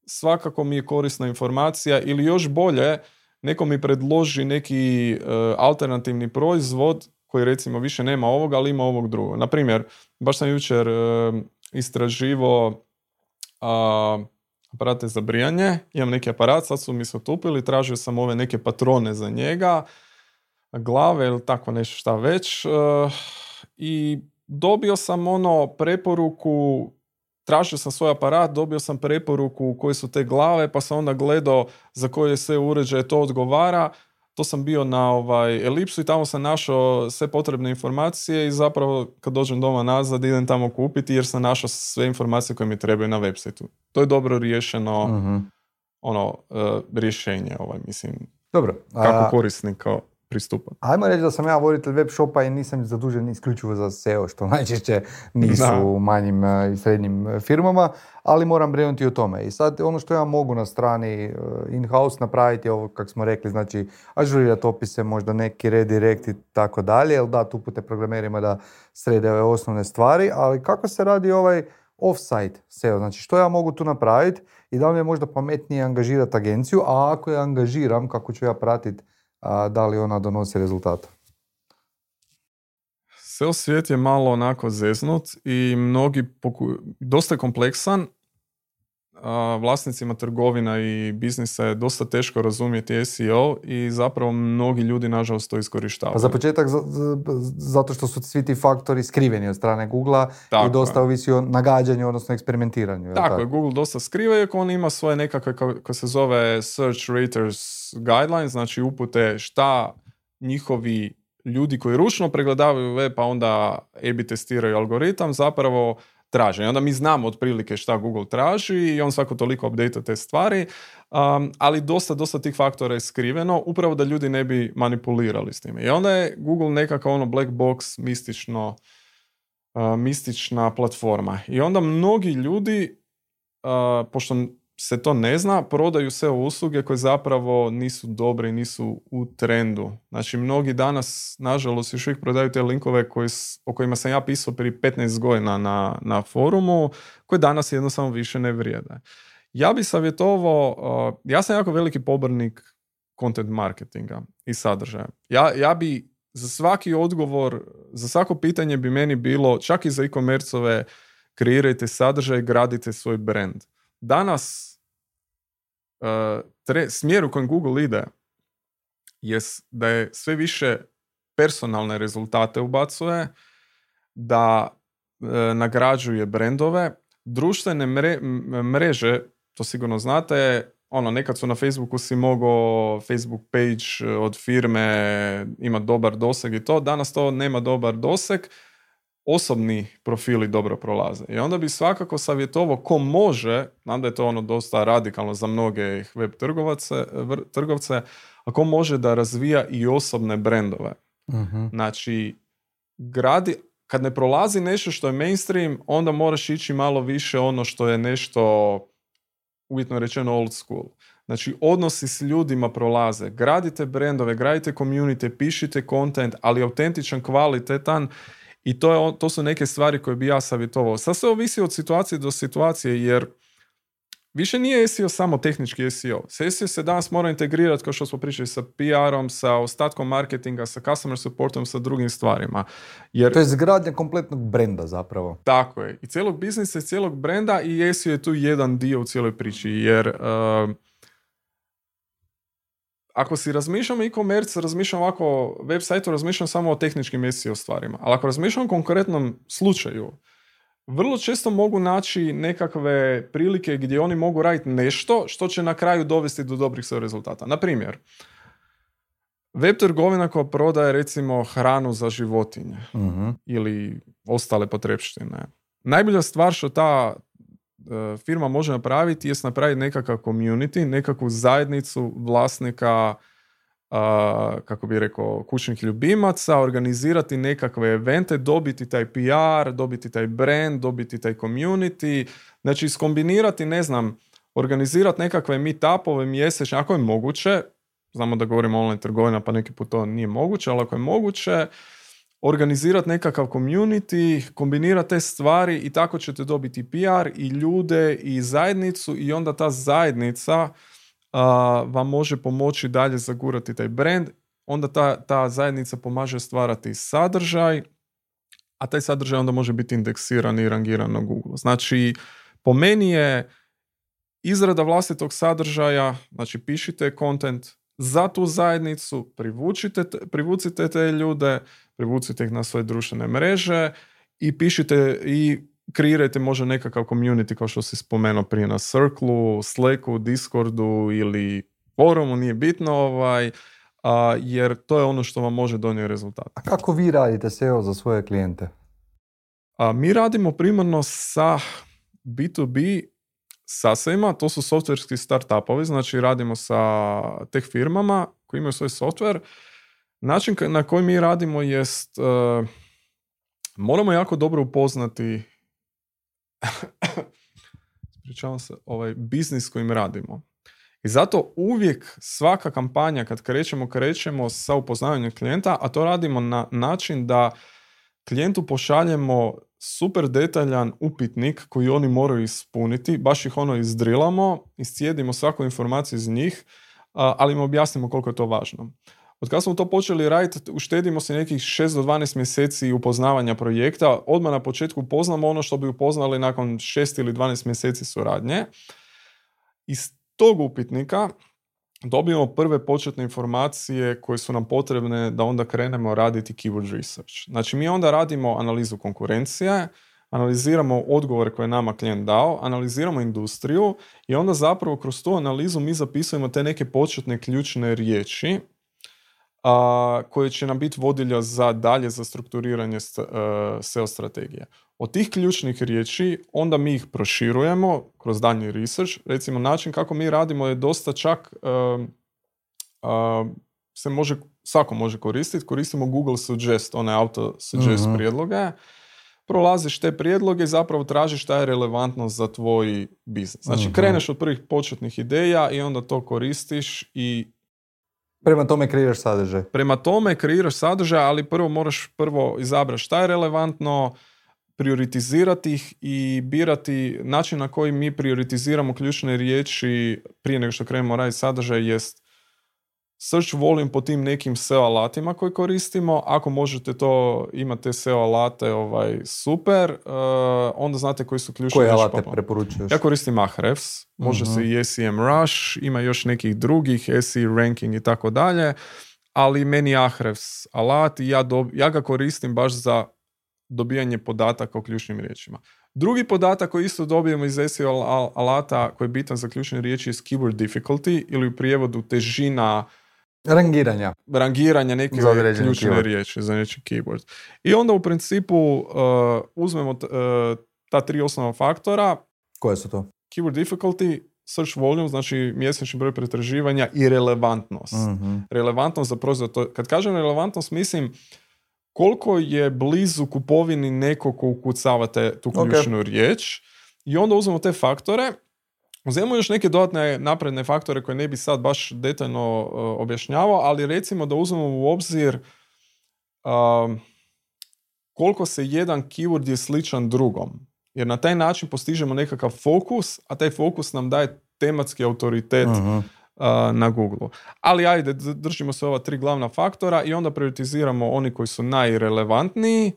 [SPEAKER 2] svakako mi je korisna informacija ili još bolje, neko mi predloži neki uh, alternativni proizvod koji recimo više nema ovoga, ali ima ovog drugog. Na primjer, baš sam jučer uh, istraživo uh, aparate za brijanje, imam neki aparat, sad su mi se otupili, tražio sam ove neke patrone za njega, glave ili tako nešto šta već uh, i dobio sam ono preporuku tražio sam svoj aparat, dobio sam preporuku koje su te glave, pa sam onda gledao za koje sve uređaje to odgovara. To sam bio na ovaj elipsu i tamo sam našao sve potrebne informacije i zapravo kad dođem doma nazad idem tamo kupiti jer sam našao sve informacije koje mi trebaju na websiteu. To je dobro riješeno
[SPEAKER 1] Mhm.
[SPEAKER 2] ono e, rješenje, ovaj, mislim,
[SPEAKER 1] Dobro.
[SPEAKER 2] kako
[SPEAKER 1] a,
[SPEAKER 2] korisnika pristupa.
[SPEAKER 1] Ajmo reći da sam ja voditelj web shopa i nisam zadužen isključivo za SEO, što najčešće nisu
[SPEAKER 2] Da.
[SPEAKER 1] u manjim e, i srednjim e, firmama, ali moram brinuti o tome. I sad ono što ja mogu na strani e, in-house napraviti ovo, kako smo rekli, znači ažurirati opise, možda neki redirect i tako dalje, jer da, tu pute programerima da srede ove osnovne stvari, ali kako se radi ovaj off-site SEO, znači što ja mogu tu napraviti i da li je možda pametnije angažirati agenciju, a ako je angažiram, kako ću ja pratiti a, da li ona donosi rezultata.
[SPEAKER 2] SEO svijet je malo onako zeznut i mnogi, poku... dosta je kompleksan, a, vlasnicima trgovina i biznisa je dosta teško razumjeti SEO i zapravo mnogi ljudi nažalost to iskorištavaju.
[SPEAKER 1] Pa za početak za- za- zato što su svi ti faktori skriveni od strane Google
[SPEAKER 2] Tako
[SPEAKER 1] i dosta
[SPEAKER 2] je.
[SPEAKER 1] ovisi o nagađanju, odnosno eksperimentiranju. jel
[SPEAKER 2] Tako je, Google dosta skriva, iako on ima svoje nekakve, kako se zove Search Raters Guidelines, znači upute šta njihovi ljudi koji ručno pregledavaju web, pa onda A-B testiraju algoritam, zapravo traže. I onda mi znamo otprilike šta Google traži i on svako toliko update te stvari, um, ali dosta, dosta tih faktora je skriveno, upravo da ljudi ne bi manipulirali s time. I onda je Google nekakav ono black box, mistično, uh, mistična platforma. I onda mnogi ljudi, uh, pošto se to ne zna, prodaju sve usluge koje zapravo nisu dobre i nisu u trendu. Znači, mnogi danas, nažalost, još uvijek prodaju te linkove koji, o kojima sam ja pisao prije 15 godina na, na forumu, koje danas jednostavno više ne vrijede. Ja bi savjetovao, uh, ja sam jako veliki pobornik content marketinga i sadržaja. Ja, ja bi za svaki odgovor, za svako pitanje bi meni bilo, čak i za e-commerceove, kreirajte sadržaj, gradite svoj brand. Danas uh, tre, smjer u kojem Google ide je da je sve više personalne rezultate ubacuje, da e, nagrađuje brendove, društvene mre- mreže, to sigurno znate, ono, nekad su na Facebooku si mogao Facebook page od firme ima dobar doseg i to, danas to nema dobar doseg, osobni profili dobro prolaze. I onda bi svakako savjetovao ko može, znam da je to ono dosta radikalno za mnoge web trgovace, trgovce, a ko može da razvija i osobne brendove.
[SPEAKER 1] Mhm.
[SPEAKER 2] Znači, gradi, kad ne prolazi nešto što je mainstream, onda moraš ići malo više ono što je nešto, uvjetno rečeno, old school. Znači, odnosi s ljudima prolaze. Gradite brendove, gradite community, pišite content, ali autentičan, kvalitetan i to, je, to su neke stvari koje bi ja savjetovao. Sad sve ovisi od situacije do situacije, jer više nije SEO samo tehnički SEO. S SEO se danas mora integrirati, kao što smo pričali, sa PR-om, sa ostatkom marketinga, sa customer supportom, sa drugim stvarima. Jer
[SPEAKER 1] To je zgradnja kompletnog brenda zapravo.
[SPEAKER 2] tako je. I cijelog biznisa i cijelog brenda i SEO je tu jedan dio u cijeloj priči. Jer uh, ako si razmišljamo e-commerce, razmišljam ovako web sajtu, razmišljam samo o tehničkim SEO stvarima. Ali ako razmišljam o konkretnom slučaju, vrlo često mogu naći nekakve prilike gdje oni mogu raditi nešto što će na kraju dovesti do dobrih SEO rezultata. Na primjer, Web trgovina koja prodaje recimo hranu za životinje
[SPEAKER 1] Mhm.
[SPEAKER 2] ili ostale potrepštine. Najbolja stvar što ta firma može napraviti jest napraviti nekakav community, nekakvu zajednicu vlasnika a, kako bi rekao, kućnih ljubimaca, organizirati nekakve evente, dobiti taj PR, dobiti taj brand, dobiti taj community, znači iskombinirati, ne znam, organizirati nekakve meetupove mjesečne, ako je moguće, znamo da govorimo online trgovina, pa neki put to nije moguće, ali ako je moguće, organizirati nekakav community, kombinirati te stvari i tako ćete dobiti PR i ljude i zajednicu i onda ta zajednica a, vam može pomoći dalje zagurati taj brand. Onda ta, ta zajednica pomaže stvarati sadržaj, a taj sadržaj onda može biti indeksiran i rangiran na Google. Znači, po meni je izrada vlastitog sadržaja, znači pišite content za tu zajednicu, privučite, privucite te ljude, privucite ih na svoje društvene mreže i pišite i kreirajte možda nekakav community kao što si spomenuo prije na Circlu, Slacku, Discordu ili forumu, nije bitno, ovaj, a, jer to je ono što vam može donijeti rezultat.
[SPEAKER 1] A kako vi radite SEO za svoje klijente?
[SPEAKER 2] A, mi radimo primarno sa B2B sasajima, to su softverski startupovi, znači radimo sa teh firmama koji imaju svoj softver. Način na koji mi radimo jest, e, moramo jako dobro upoznati [COUGHS] ispričavam se, ovaj biznis kojim radimo. I zato uvijek svaka kampanja kad krećemo, krećemo sa upoznavanjem klijenta, a to radimo na način da klijentu pošaljemo super detaljan upitnik koji oni moraju ispuniti, baš ih ono izdrilamo, iscijedimo svaku informaciju iz njih, ali im objasnimo koliko je to važno. Od kada smo to počeli raditi, uštedimo se nekih 6 do 12 mjeseci upoznavanja projekta. Odmah na početku upoznamo ono što bi upoznali nakon 6 ili 12 mjeseci suradnje. Iz tog upitnika dobijemo prve početne informacije koje su nam potrebne da onda krenemo raditi keyword research. Znači mi onda radimo analizu konkurencije, analiziramo odgovore koje je nama klijent dao, analiziramo industriju i onda zapravo kroz tu analizu mi zapisujemo te neke početne ključne riječi a, koje će nam biti vodilja za dalje za strukturiranje st- e, SEO strategije. Od tih ključnih riječi onda mi ih proširujemo kroz daljnji research. Recimo način kako mi radimo je dosta čak e, a, se može, svako može koristiti. Koristimo Google Suggest, one auto suggest
[SPEAKER 1] Mhm.
[SPEAKER 2] prijedloge. Prolaziš te prijedloge i zapravo tražiš šta je relevantno za tvoj biznis. Znači
[SPEAKER 1] Mhm.
[SPEAKER 2] kreneš od prvih početnih ideja i onda to koristiš i
[SPEAKER 1] Prema tome kreiraš sadržaj.
[SPEAKER 2] Prema tome kreiraš sadržaj, ali prvo moraš prvo izabrati šta je relevantno, prioritizirati ih i birati način na koji mi prioritiziramo ključne riječi prije nego što krenemo raditi sadržaj jest search volume po tim nekim SEO alatima koje koristimo. Ako možete to, imate SEO alate, ovaj, super, eh, onda znate koji su ključne
[SPEAKER 1] Koje alate
[SPEAKER 2] popularne.
[SPEAKER 1] preporučuješ?
[SPEAKER 2] Ja koristim Ahrefs, može se
[SPEAKER 1] Mhm.
[SPEAKER 2] i SEM Rush, ima još nekih drugih, SE Ranking i tako dalje, ali meni Ahrefs alat i ja, dob- ja ga koristim baš za dobijanje podataka o ključnim riječima. Drugi podatak koji isto dobijemo iz SEO al- alata koji je bitan za ključne riječi je keyword difficulty ili u prijevodu težina
[SPEAKER 1] Rangiranja.
[SPEAKER 2] rangiranja neke
[SPEAKER 1] Za
[SPEAKER 2] ključne
[SPEAKER 1] keyword.
[SPEAKER 2] riječi za neki keyword. I onda u principu uh, uzmemo t- uh, ta tri osnovna faktora,
[SPEAKER 1] Koje su to?
[SPEAKER 2] keyword difficulty, search volume, znači mjesečni broj pretraživanja i relevantnost.
[SPEAKER 1] Mhm.
[SPEAKER 2] Relevantnost za proizvod. To, kad kažem relevantnost, mislim koliko je blizu kupovini neko ko ukucava te, tu ključnu riječ. I onda uzmemo te faktore, uzmemo još neke dodatne napredne faktore koje ne bi sad baš detaljno uh, objašnjavao, ali recimo da uzmemo u obzir um, koliko se jedan keyword je sličan drugom. Jer na taj način postižemo nekakav fokus, a taj fokus nam daje tematski autoritet
[SPEAKER 1] Mhm.
[SPEAKER 2] a, na Google. Ali ajde, držimo se ova tri glavna faktora i onda prioritiziramo oni koji su najrelevantniji.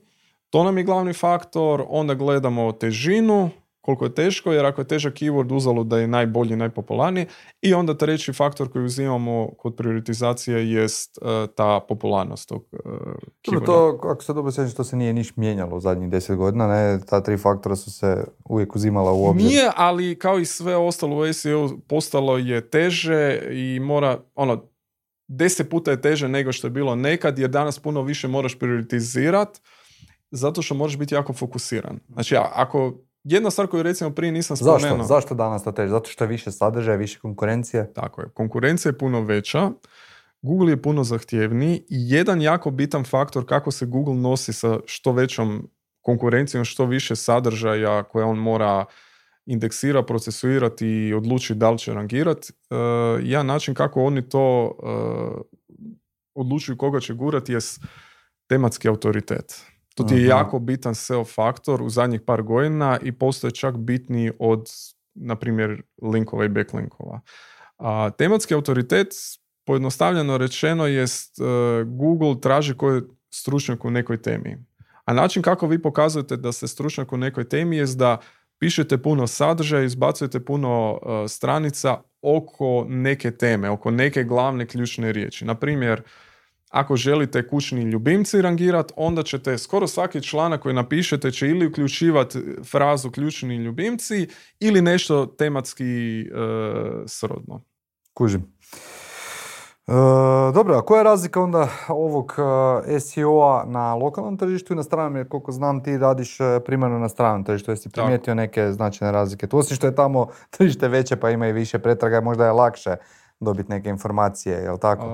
[SPEAKER 2] To nam je glavni faktor. Onda gledamo težinu, koliko je teško, jer ako je težak keyword uzalo da je najbolji, najpopularniji. I onda treći faktor koji uzimamo kod prioritizacije jest e, ta popularnost tog e, keyworda.
[SPEAKER 1] to, ako se dobro sjećam, to se nije niš mijenjalo u zadnjih deset godina, ne? Ta tri faktora su se uvijek uzimala u obzir.
[SPEAKER 2] Nije, ali kao i sve ostalo u SEO postalo je teže i mora, ono, deset puta je teže nego što je bilo nekad, jer danas puno više moraš prioritizirati, zato što moraš biti jako fokusiran. Znači, ako jedna stvar koju recimo prije nisam spomenuo...
[SPEAKER 1] Zašto? Zašto danas to teže? Zato što je više sadržaja, više konkurencije?
[SPEAKER 2] Tako je. Konkurencija je puno veća. Google je puno zahtjevniji i jedan jako bitan faktor kako se Google nosi sa što većom konkurencijom, što više sadržaja koje on mora indeksira, procesuirati i odluči da li će rangirati. Uh, jedan način kako oni to uh, odlučuju koga će gurati je tematski autoritet. To ti je jako bitan SEO faktor u zadnjih par godina i postoje čak bitniji od, na primjer, linkova i backlinkova. A tematski autoritet, pojednostavljeno rečeno, jest uh, Google traži koji je stručnjak u nekoj temi. A način kako vi pokazujete da ste stručnjak u nekoj temi je da pišete puno sadržaja, izbacujete puno uh, stranica oko neke teme, oko neke glavne ključne riječi. Na primjer, ako želite kućni ljubimci rangirati, onda ćete skoro svaki članak koji napišete će ili uključivati frazu ključni ljubimci ili nešto tematski uh, srodno.
[SPEAKER 1] Kužim. E, dobro, a koja je razlika onda ovog e, SEO-a na lokalnom tržištu i na stranom, jer koliko znam ti radiš e, primarno na stranom tržištu, jesi primijetio neke značajne razlike? Tu osim što je tamo [LAUGHS] tržište veće pa ima i više pretraga, možda je lakše dobiti neke informacije, jel tako?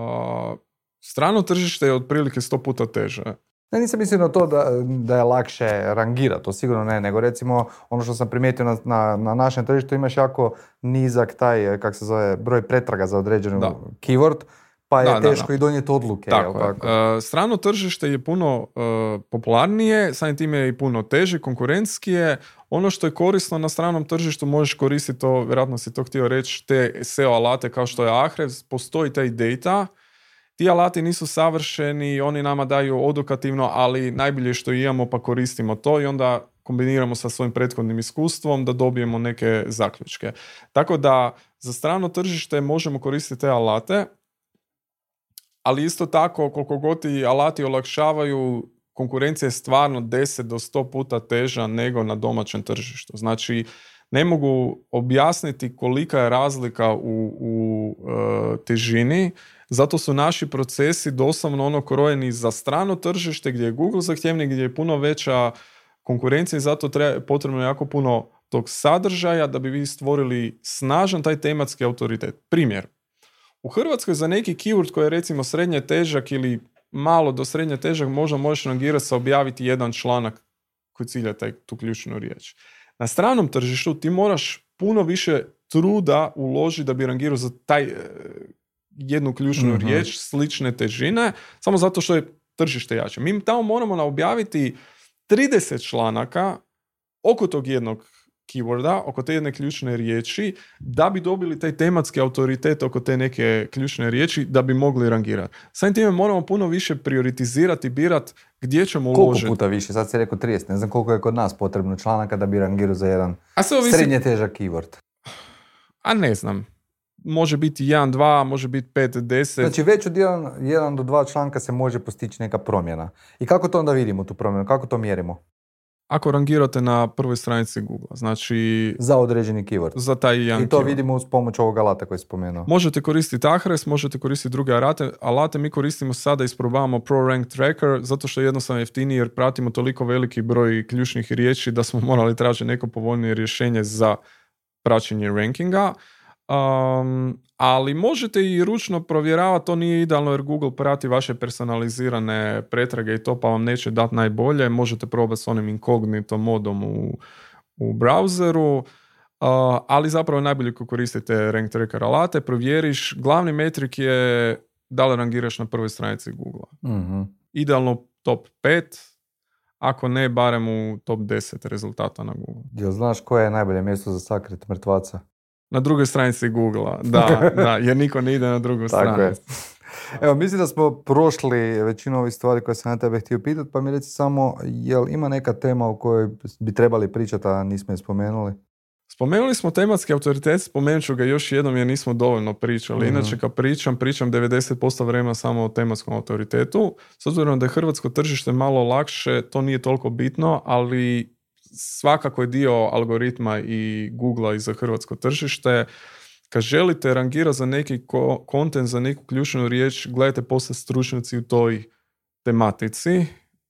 [SPEAKER 2] Strano tržište je otprilike sto puta teže.
[SPEAKER 1] Ne, nisam mislio na to da, da je lakše rangirati, to sigurno ne, nego recimo ono što sam primijetio na, na, na našem tržištu imaš jako nizak taj, kak se zove, broj pretraga za određenu keyword, pa je da, teško i donijeti odluke.
[SPEAKER 2] Tako, tako? E, strano tržište je puno uh, popularnije, samim time je i puno teže, konkurencijske. Ono što je korisno na stranom tržištu možeš koristiti to, vjerojatno si to htio reći, te SEO alate kao što je Ahrefs, postoji taj data, ti alati nisu savršeni, oni nama daju odukativno, ali najbolje što imamo pa koristimo to i onda kombiniramo sa svojim prethodnim iskustvom da dobijemo neke zaključke. Tako da za strano tržište možemo koristiti te alate, ali isto tako koliko god ti alati olakšavaju, konkurencija je stvarno 10 do 100 puta teža nego na domaćem tržištu. Znači, ne mogu objasniti kolika je razlika u, u e, težini, zato su naši procesi doslovno ono krojeni za strano tržište gdje je Google zahtjevni, gdje je puno veća konkurencija i zato treba, potrebno jako puno tog sadržaja da bi vi stvorili snažan taj tematski autoritet. Primjer, u Hrvatskoj za neki keyword koji je recimo srednje težak ili malo do srednje težak možda možeš rangirati sa objaviti jedan članak koji cilja taj, tu ključnu riječ. Na stranom tržištu ti moraš puno više truda uložiti da bi rangirao za taj e, jednu ključnu uh riječ slične težine, samo zato što je tržište jače. Mi tamo moramo objaviti 30 članaka oko tog jednog keyworda, oko te jedne ključne riječi, da bi dobili taj tematski autoritet oko te neke ključne riječi, da bi mogli rangirati. Samim time moramo puno više prioritizirati, birat gdje ćemo uložiti.
[SPEAKER 1] Koliko puta više? Sad si rekao 30, ne znam koliko je kod nas potrebno članaka da bi rangirao za jedan A srednje težak keyword.
[SPEAKER 2] A ne znam. Može biti 1, 2, može biti 5, 10.
[SPEAKER 1] Znači već od 1 do 2 članka se može postići neka promjena. I kako to onda vidimo tu promjenu? Kako to mjerimo?
[SPEAKER 2] ako rangirate na prvoj stranici Google. Znači...
[SPEAKER 1] Za određeni keyword.
[SPEAKER 2] Za taj jedan
[SPEAKER 1] I to vidimo uz pomoć ovog alata koji je spomenuo.
[SPEAKER 2] Možete koristiti Ahrefs, možete koristiti druge alate. Alate mi koristimo sada, isprobavamo Pro Rank Tracker, zato što je jednostavno jeftiniji jer pratimo toliko veliki broj ključnih riječi da smo morali tražiti neko povoljnije rješenje za praćenje rankinga. Um, ali možete i ručno provjeravati, to nije idealno jer Google prati vaše personalizirane pretrage i to pa vam neće dati najbolje. Možete probati s onim incognito modom u, u browseru, uh, ali zapravo je najbolje ako koristite rank tracker alate, provjeriš. Glavni metrik je da li rangiraš na prvoj stranici Google.
[SPEAKER 1] mm
[SPEAKER 2] Idealno top 5, ako ne, barem u top 10 rezultata na Google.
[SPEAKER 1] Jel znaš koje je najbolje mjesto za sakrit mrtvaca?
[SPEAKER 2] Na drugoj stranici Google-a, da, [LAUGHS] da, jer niko ne ide na drugu stranicu.
[SPEAKER 1] Evo, mislim da smo prošli većinu ovih stvari koje sam na tebe htio pitati, pa mi reci samo, jel ima neka tema o kojoj bi trebali pričati, a nismo je spomenuli?
[SPEAKER 2] Spomenuli smo tematski autoritet, spomenut ću ga još jednom jer nismo dovoljno pričali. Mhm. Inače kad pričam, pričam 90% vremena samo o tematskom autoritetu. S obzirom da je hrvatsko tržište malo lakše, to nije toliko bitno, ali svakako je dio algoritma i Google i za hrvatsko tržište. kad želite rangirati za neki kontent, za neku ključnu riječ, gledajte poslije stručnjaci u toj tematici,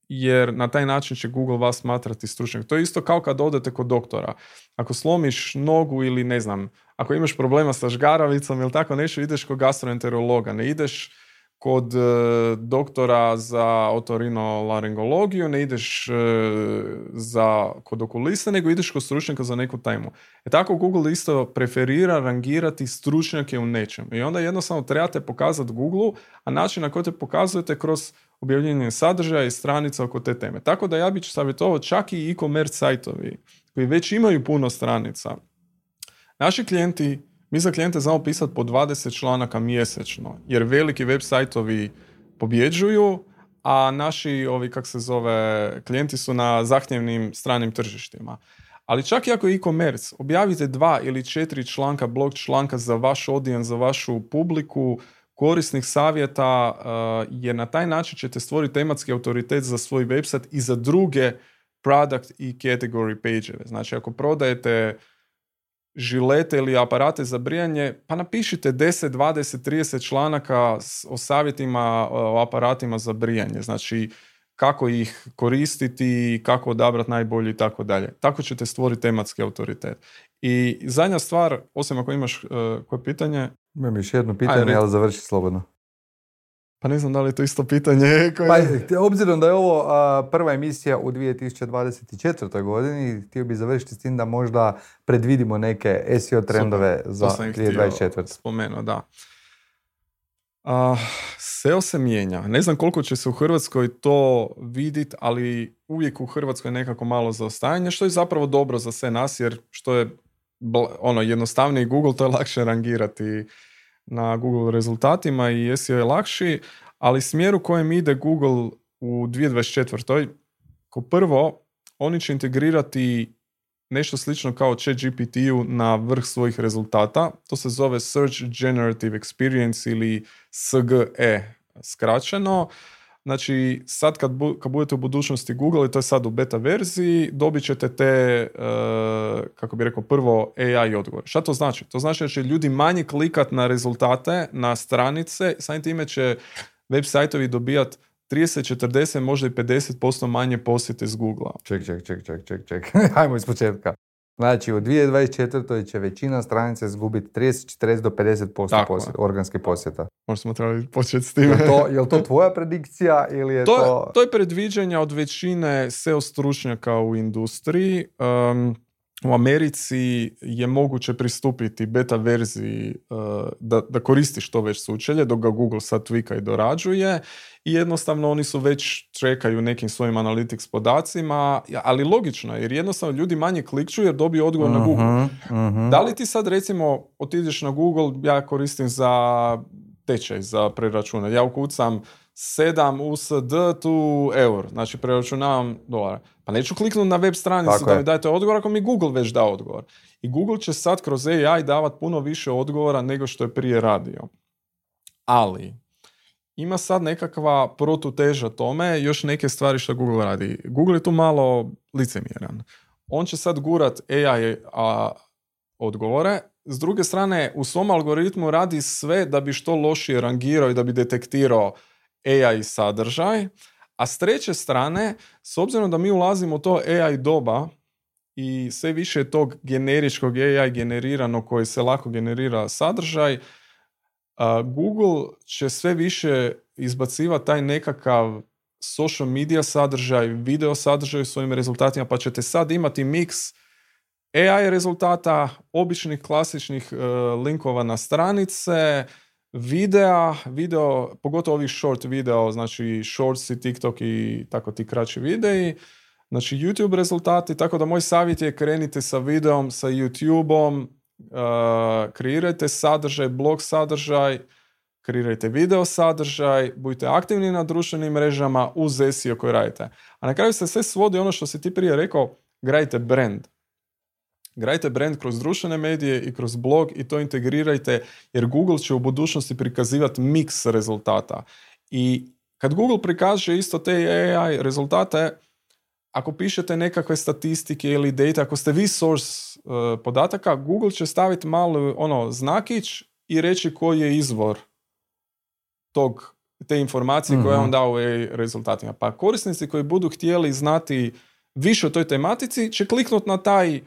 [SPEAKER 2] jer na taj način će Google vas smatrati stručnjak. To je isto kao kad odete kod doktora. Ako slomiš nogu ili ne znam, ako imaš problema sa žgaravicom ili tako nešto, ideš kod gastroenterologa, ne ideš kod e, doktora za otorinolaringologiju, ne ideš e, za, kod okulista, nego ideš kod stručnjaka za neku temu. E tako Google isto preferira rangirati stručnjake u nečem. I onda jednostavno trebate pokazati Google, a način na koji te pokazujete kroz objavljanje sadržaja i stranica oko te teme. Tako da ja bih savjetovao čak i e-commerce sajtovi koji već imaju puno stranica. Naši klijenti mi za klijente znamo pisati po 20 članaka mjesečno, jer veliki web sajtovi pobjeđuju, a naši, ovi, kak se zove, klijenti su na zahtjevnim stranim tržištima. Ali čak i ako je e-commerce, objavite dva ili četiri članka, blog članka za vaš audience, za vašu publiku, korisnih savjeta, uh, jer na taj način ćete stvoriti tematski autoritet za svoj website i za druge product i category page Znači, ako prodajete žilete ili aparate za brijanje, pa napišite 10, 20, 30 članaka o savjetima o aparatima za brijanje. Znači, kako ih koristiti, kako odabrati najbolji i tako dalje. Tako ćete stvoriti tematski autoritet. I zadnja stvar, osim ako imaš uh, koje pitanje...
[SPEAKER 1] Imam još jedno pitanje, ali završi slobodno.
[SPEAKER 2] Pa ne znam da li je to isto pitanje. [LAUGHS]
[SPEAKER 1] Koje... Pa, obzirom da je ovo prva emisija u 2024. godini, htio bi završiti s tim da možda predvidimo neke SEO trendove Super, za 2024.
[SPEAKER 2] Spomenuo, da. Uh, SEO se mijenja. Ne znam koliko će se u Hrvatskoj to vidjeti, ali uvijek u Hrvatskoj je nekako malo zaostajanje, što je zapravo dobro za sve nas, jer što je ono jednostavniji Google, to je lakše rangirati na Google rezultatima i SEO je lakši, ali smjer u kojem ide Google u 2024. Ko prvo, oni će integrirati nešto slično kao chat GPT-u na vrh svojih rezultata. To se zove Search Generative Experience ili SGE skraćeno. Znači, sad kad, bu, kad budete u budućnosti Google, i to je sad u beta verziji, dobit ćete te, uh, kako bi rekao, prvo AI odgovor. Šta to znači? To znači da će ljudi manje klikat na rezultate, na stranice, samim time će web sajtovi dobijat 30, 40, možda i 50% manje posjete s Google.
[SPEAKER 1] Ček, ček, ček, ček, ček, ček. [LAUGHS] Hajmo iz početka. Znači, u 2024. će većina stranica izgubiti 30, 40 do 50% posjeta, organske posjeta.
[SPEAKER 2] Možda smo trebali početi s time.
[SPEAKER 1] Je to, [LAUGHS] je to tvoja predikcija ili je to...
[SPEAKER 2] To, to je predviđanja od većine SEO stručnjaka u industriji. Um, u Americi je moguće pristupiti beta verziji uh, da, da koristiš to već sučelje, dok ga Google sad tvika i dorađuje. I jednostavno oni su već čekaju nekim svojim analytics podacima, ali logično jer jednostavno ljudi manje klikću jer dobiju odgovor na Google. uh Da li ti sad recimo otiđeš na Google, ja koristim za tečaj, za preračunat, ja ukucam 7 USD tu eur, znači preračunavam dolara. Pa neću kliknuti na web stranicu da mi dajete odgovor ako mi Google već da odgovor. I Google će sad kroz AI davati puno više odgovora nego što je prije radio. Ali, ima sad nekakva protuteža tome, još neke stvari što Google radi. Google je tu malo licemjeran. On će sad gurat AI a, odgovore, s druge strane u svom algoritmu radi sve da bi što lošije rangirao i da bi detektirao AI sadržaj, a s treće strane, s obzirom da mi ulazimo u to AI doba i sve više tog generičkog AI generirano koji se lako generira sadržaj, Google će sve više izbacivati taj nekakav social media sadržaj, video sadržaj u svojim rezultatima, pa ćete sad imati miks AI rezultata, običnih klasičnih e, linkova na stranice, videa, video, pogotovo ovih short video, znači shorts i TikTok i tako ti kraći videi, znači YouTube rezultati, tako da moj savjet je krenite sa videom, sa YouTubeom, uh, kreirajte sadržaj, blog sadržaj, kreirajte video sadržaj, budite aktivni na društvenim mrežama uz SEO koji radite. A na kraju se sve svodi ono što si ti prije rekao, gradite brand. Gradite brand kroz društvene medije i kroz blog i to integrirajte jer Google će u budućnosti prikazivati miks rezultata. I kad Google prikaže isto te AI rezultate, ako pišete nekakve statistike ili data, ako ste vi source uh, podataka, Google će staviti malo ono znakić i reći koji je izvor tog, te informacije koje je on
[SPEAKER 1] Mhm.
[SPEAKER 2] dao u rezultatima. Pa korisnici koji budu htjeli znati više o toj tematici će kliknuti na taj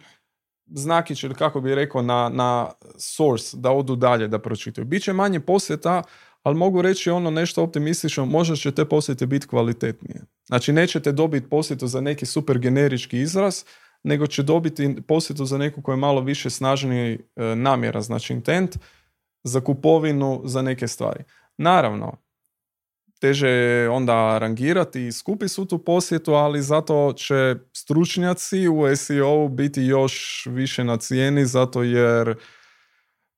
[SPEAKER 2] znakić ili kako bi rekao na, na source da odu dalje da pročitaju. Biće manje posjeta, ali mogu reći ono nešto optimistično, možda će te posjete biti kvalitetnije. Znači nećete dobiti posjetu za neki super generički izraz, nego će dobiti posjetu za neku koja je malo više snažniji e, namjera, znači intent, za kupovinu, za neke stvari. Naravno, teže je onda rangirati i skupi su tu posjetu, ali zato će stručnjaci u SEO biti još više na cijeni, zato jer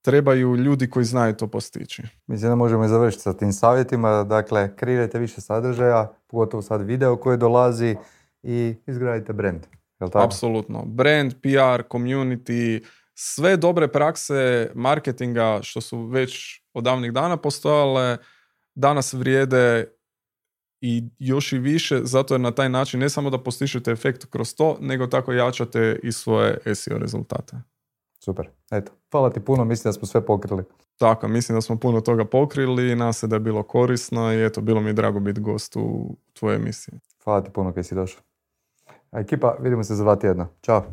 [SPEAKER 2] trebaju ljudi koji znaju to postići.
[SPEAKER 1] Mislim da možemo i završiti sa tim savjetima. Dakle, kreirajte više sadržaja, pogotovo sad video koji dolazi i izgradite brand. Jel tako?
[SPEAKER 2] Apsolutno. Brand, PR, community, sve dobre prakse marketinga što su već od davnih dana postojale, danas vrijede i još i više, zato jer na taj način ne samo da postižete efekt kroz to, nego tako jačate i svoje SEO rezultate.
[SPEAKER 1] Super. Eto, hvala ti puno, mislim da smo sve pokrili.
[SPEAKER 2] Tako, mislim da smo puno toga pokrili, nadam se da je bilo korisno i eto, bilo mi je drago biti gost u tvojoj emisiji.
[SPEAKER 1] Hvala ti puno kaj si došao. A ekipa, vidimo se za dva tjedna. Ćao.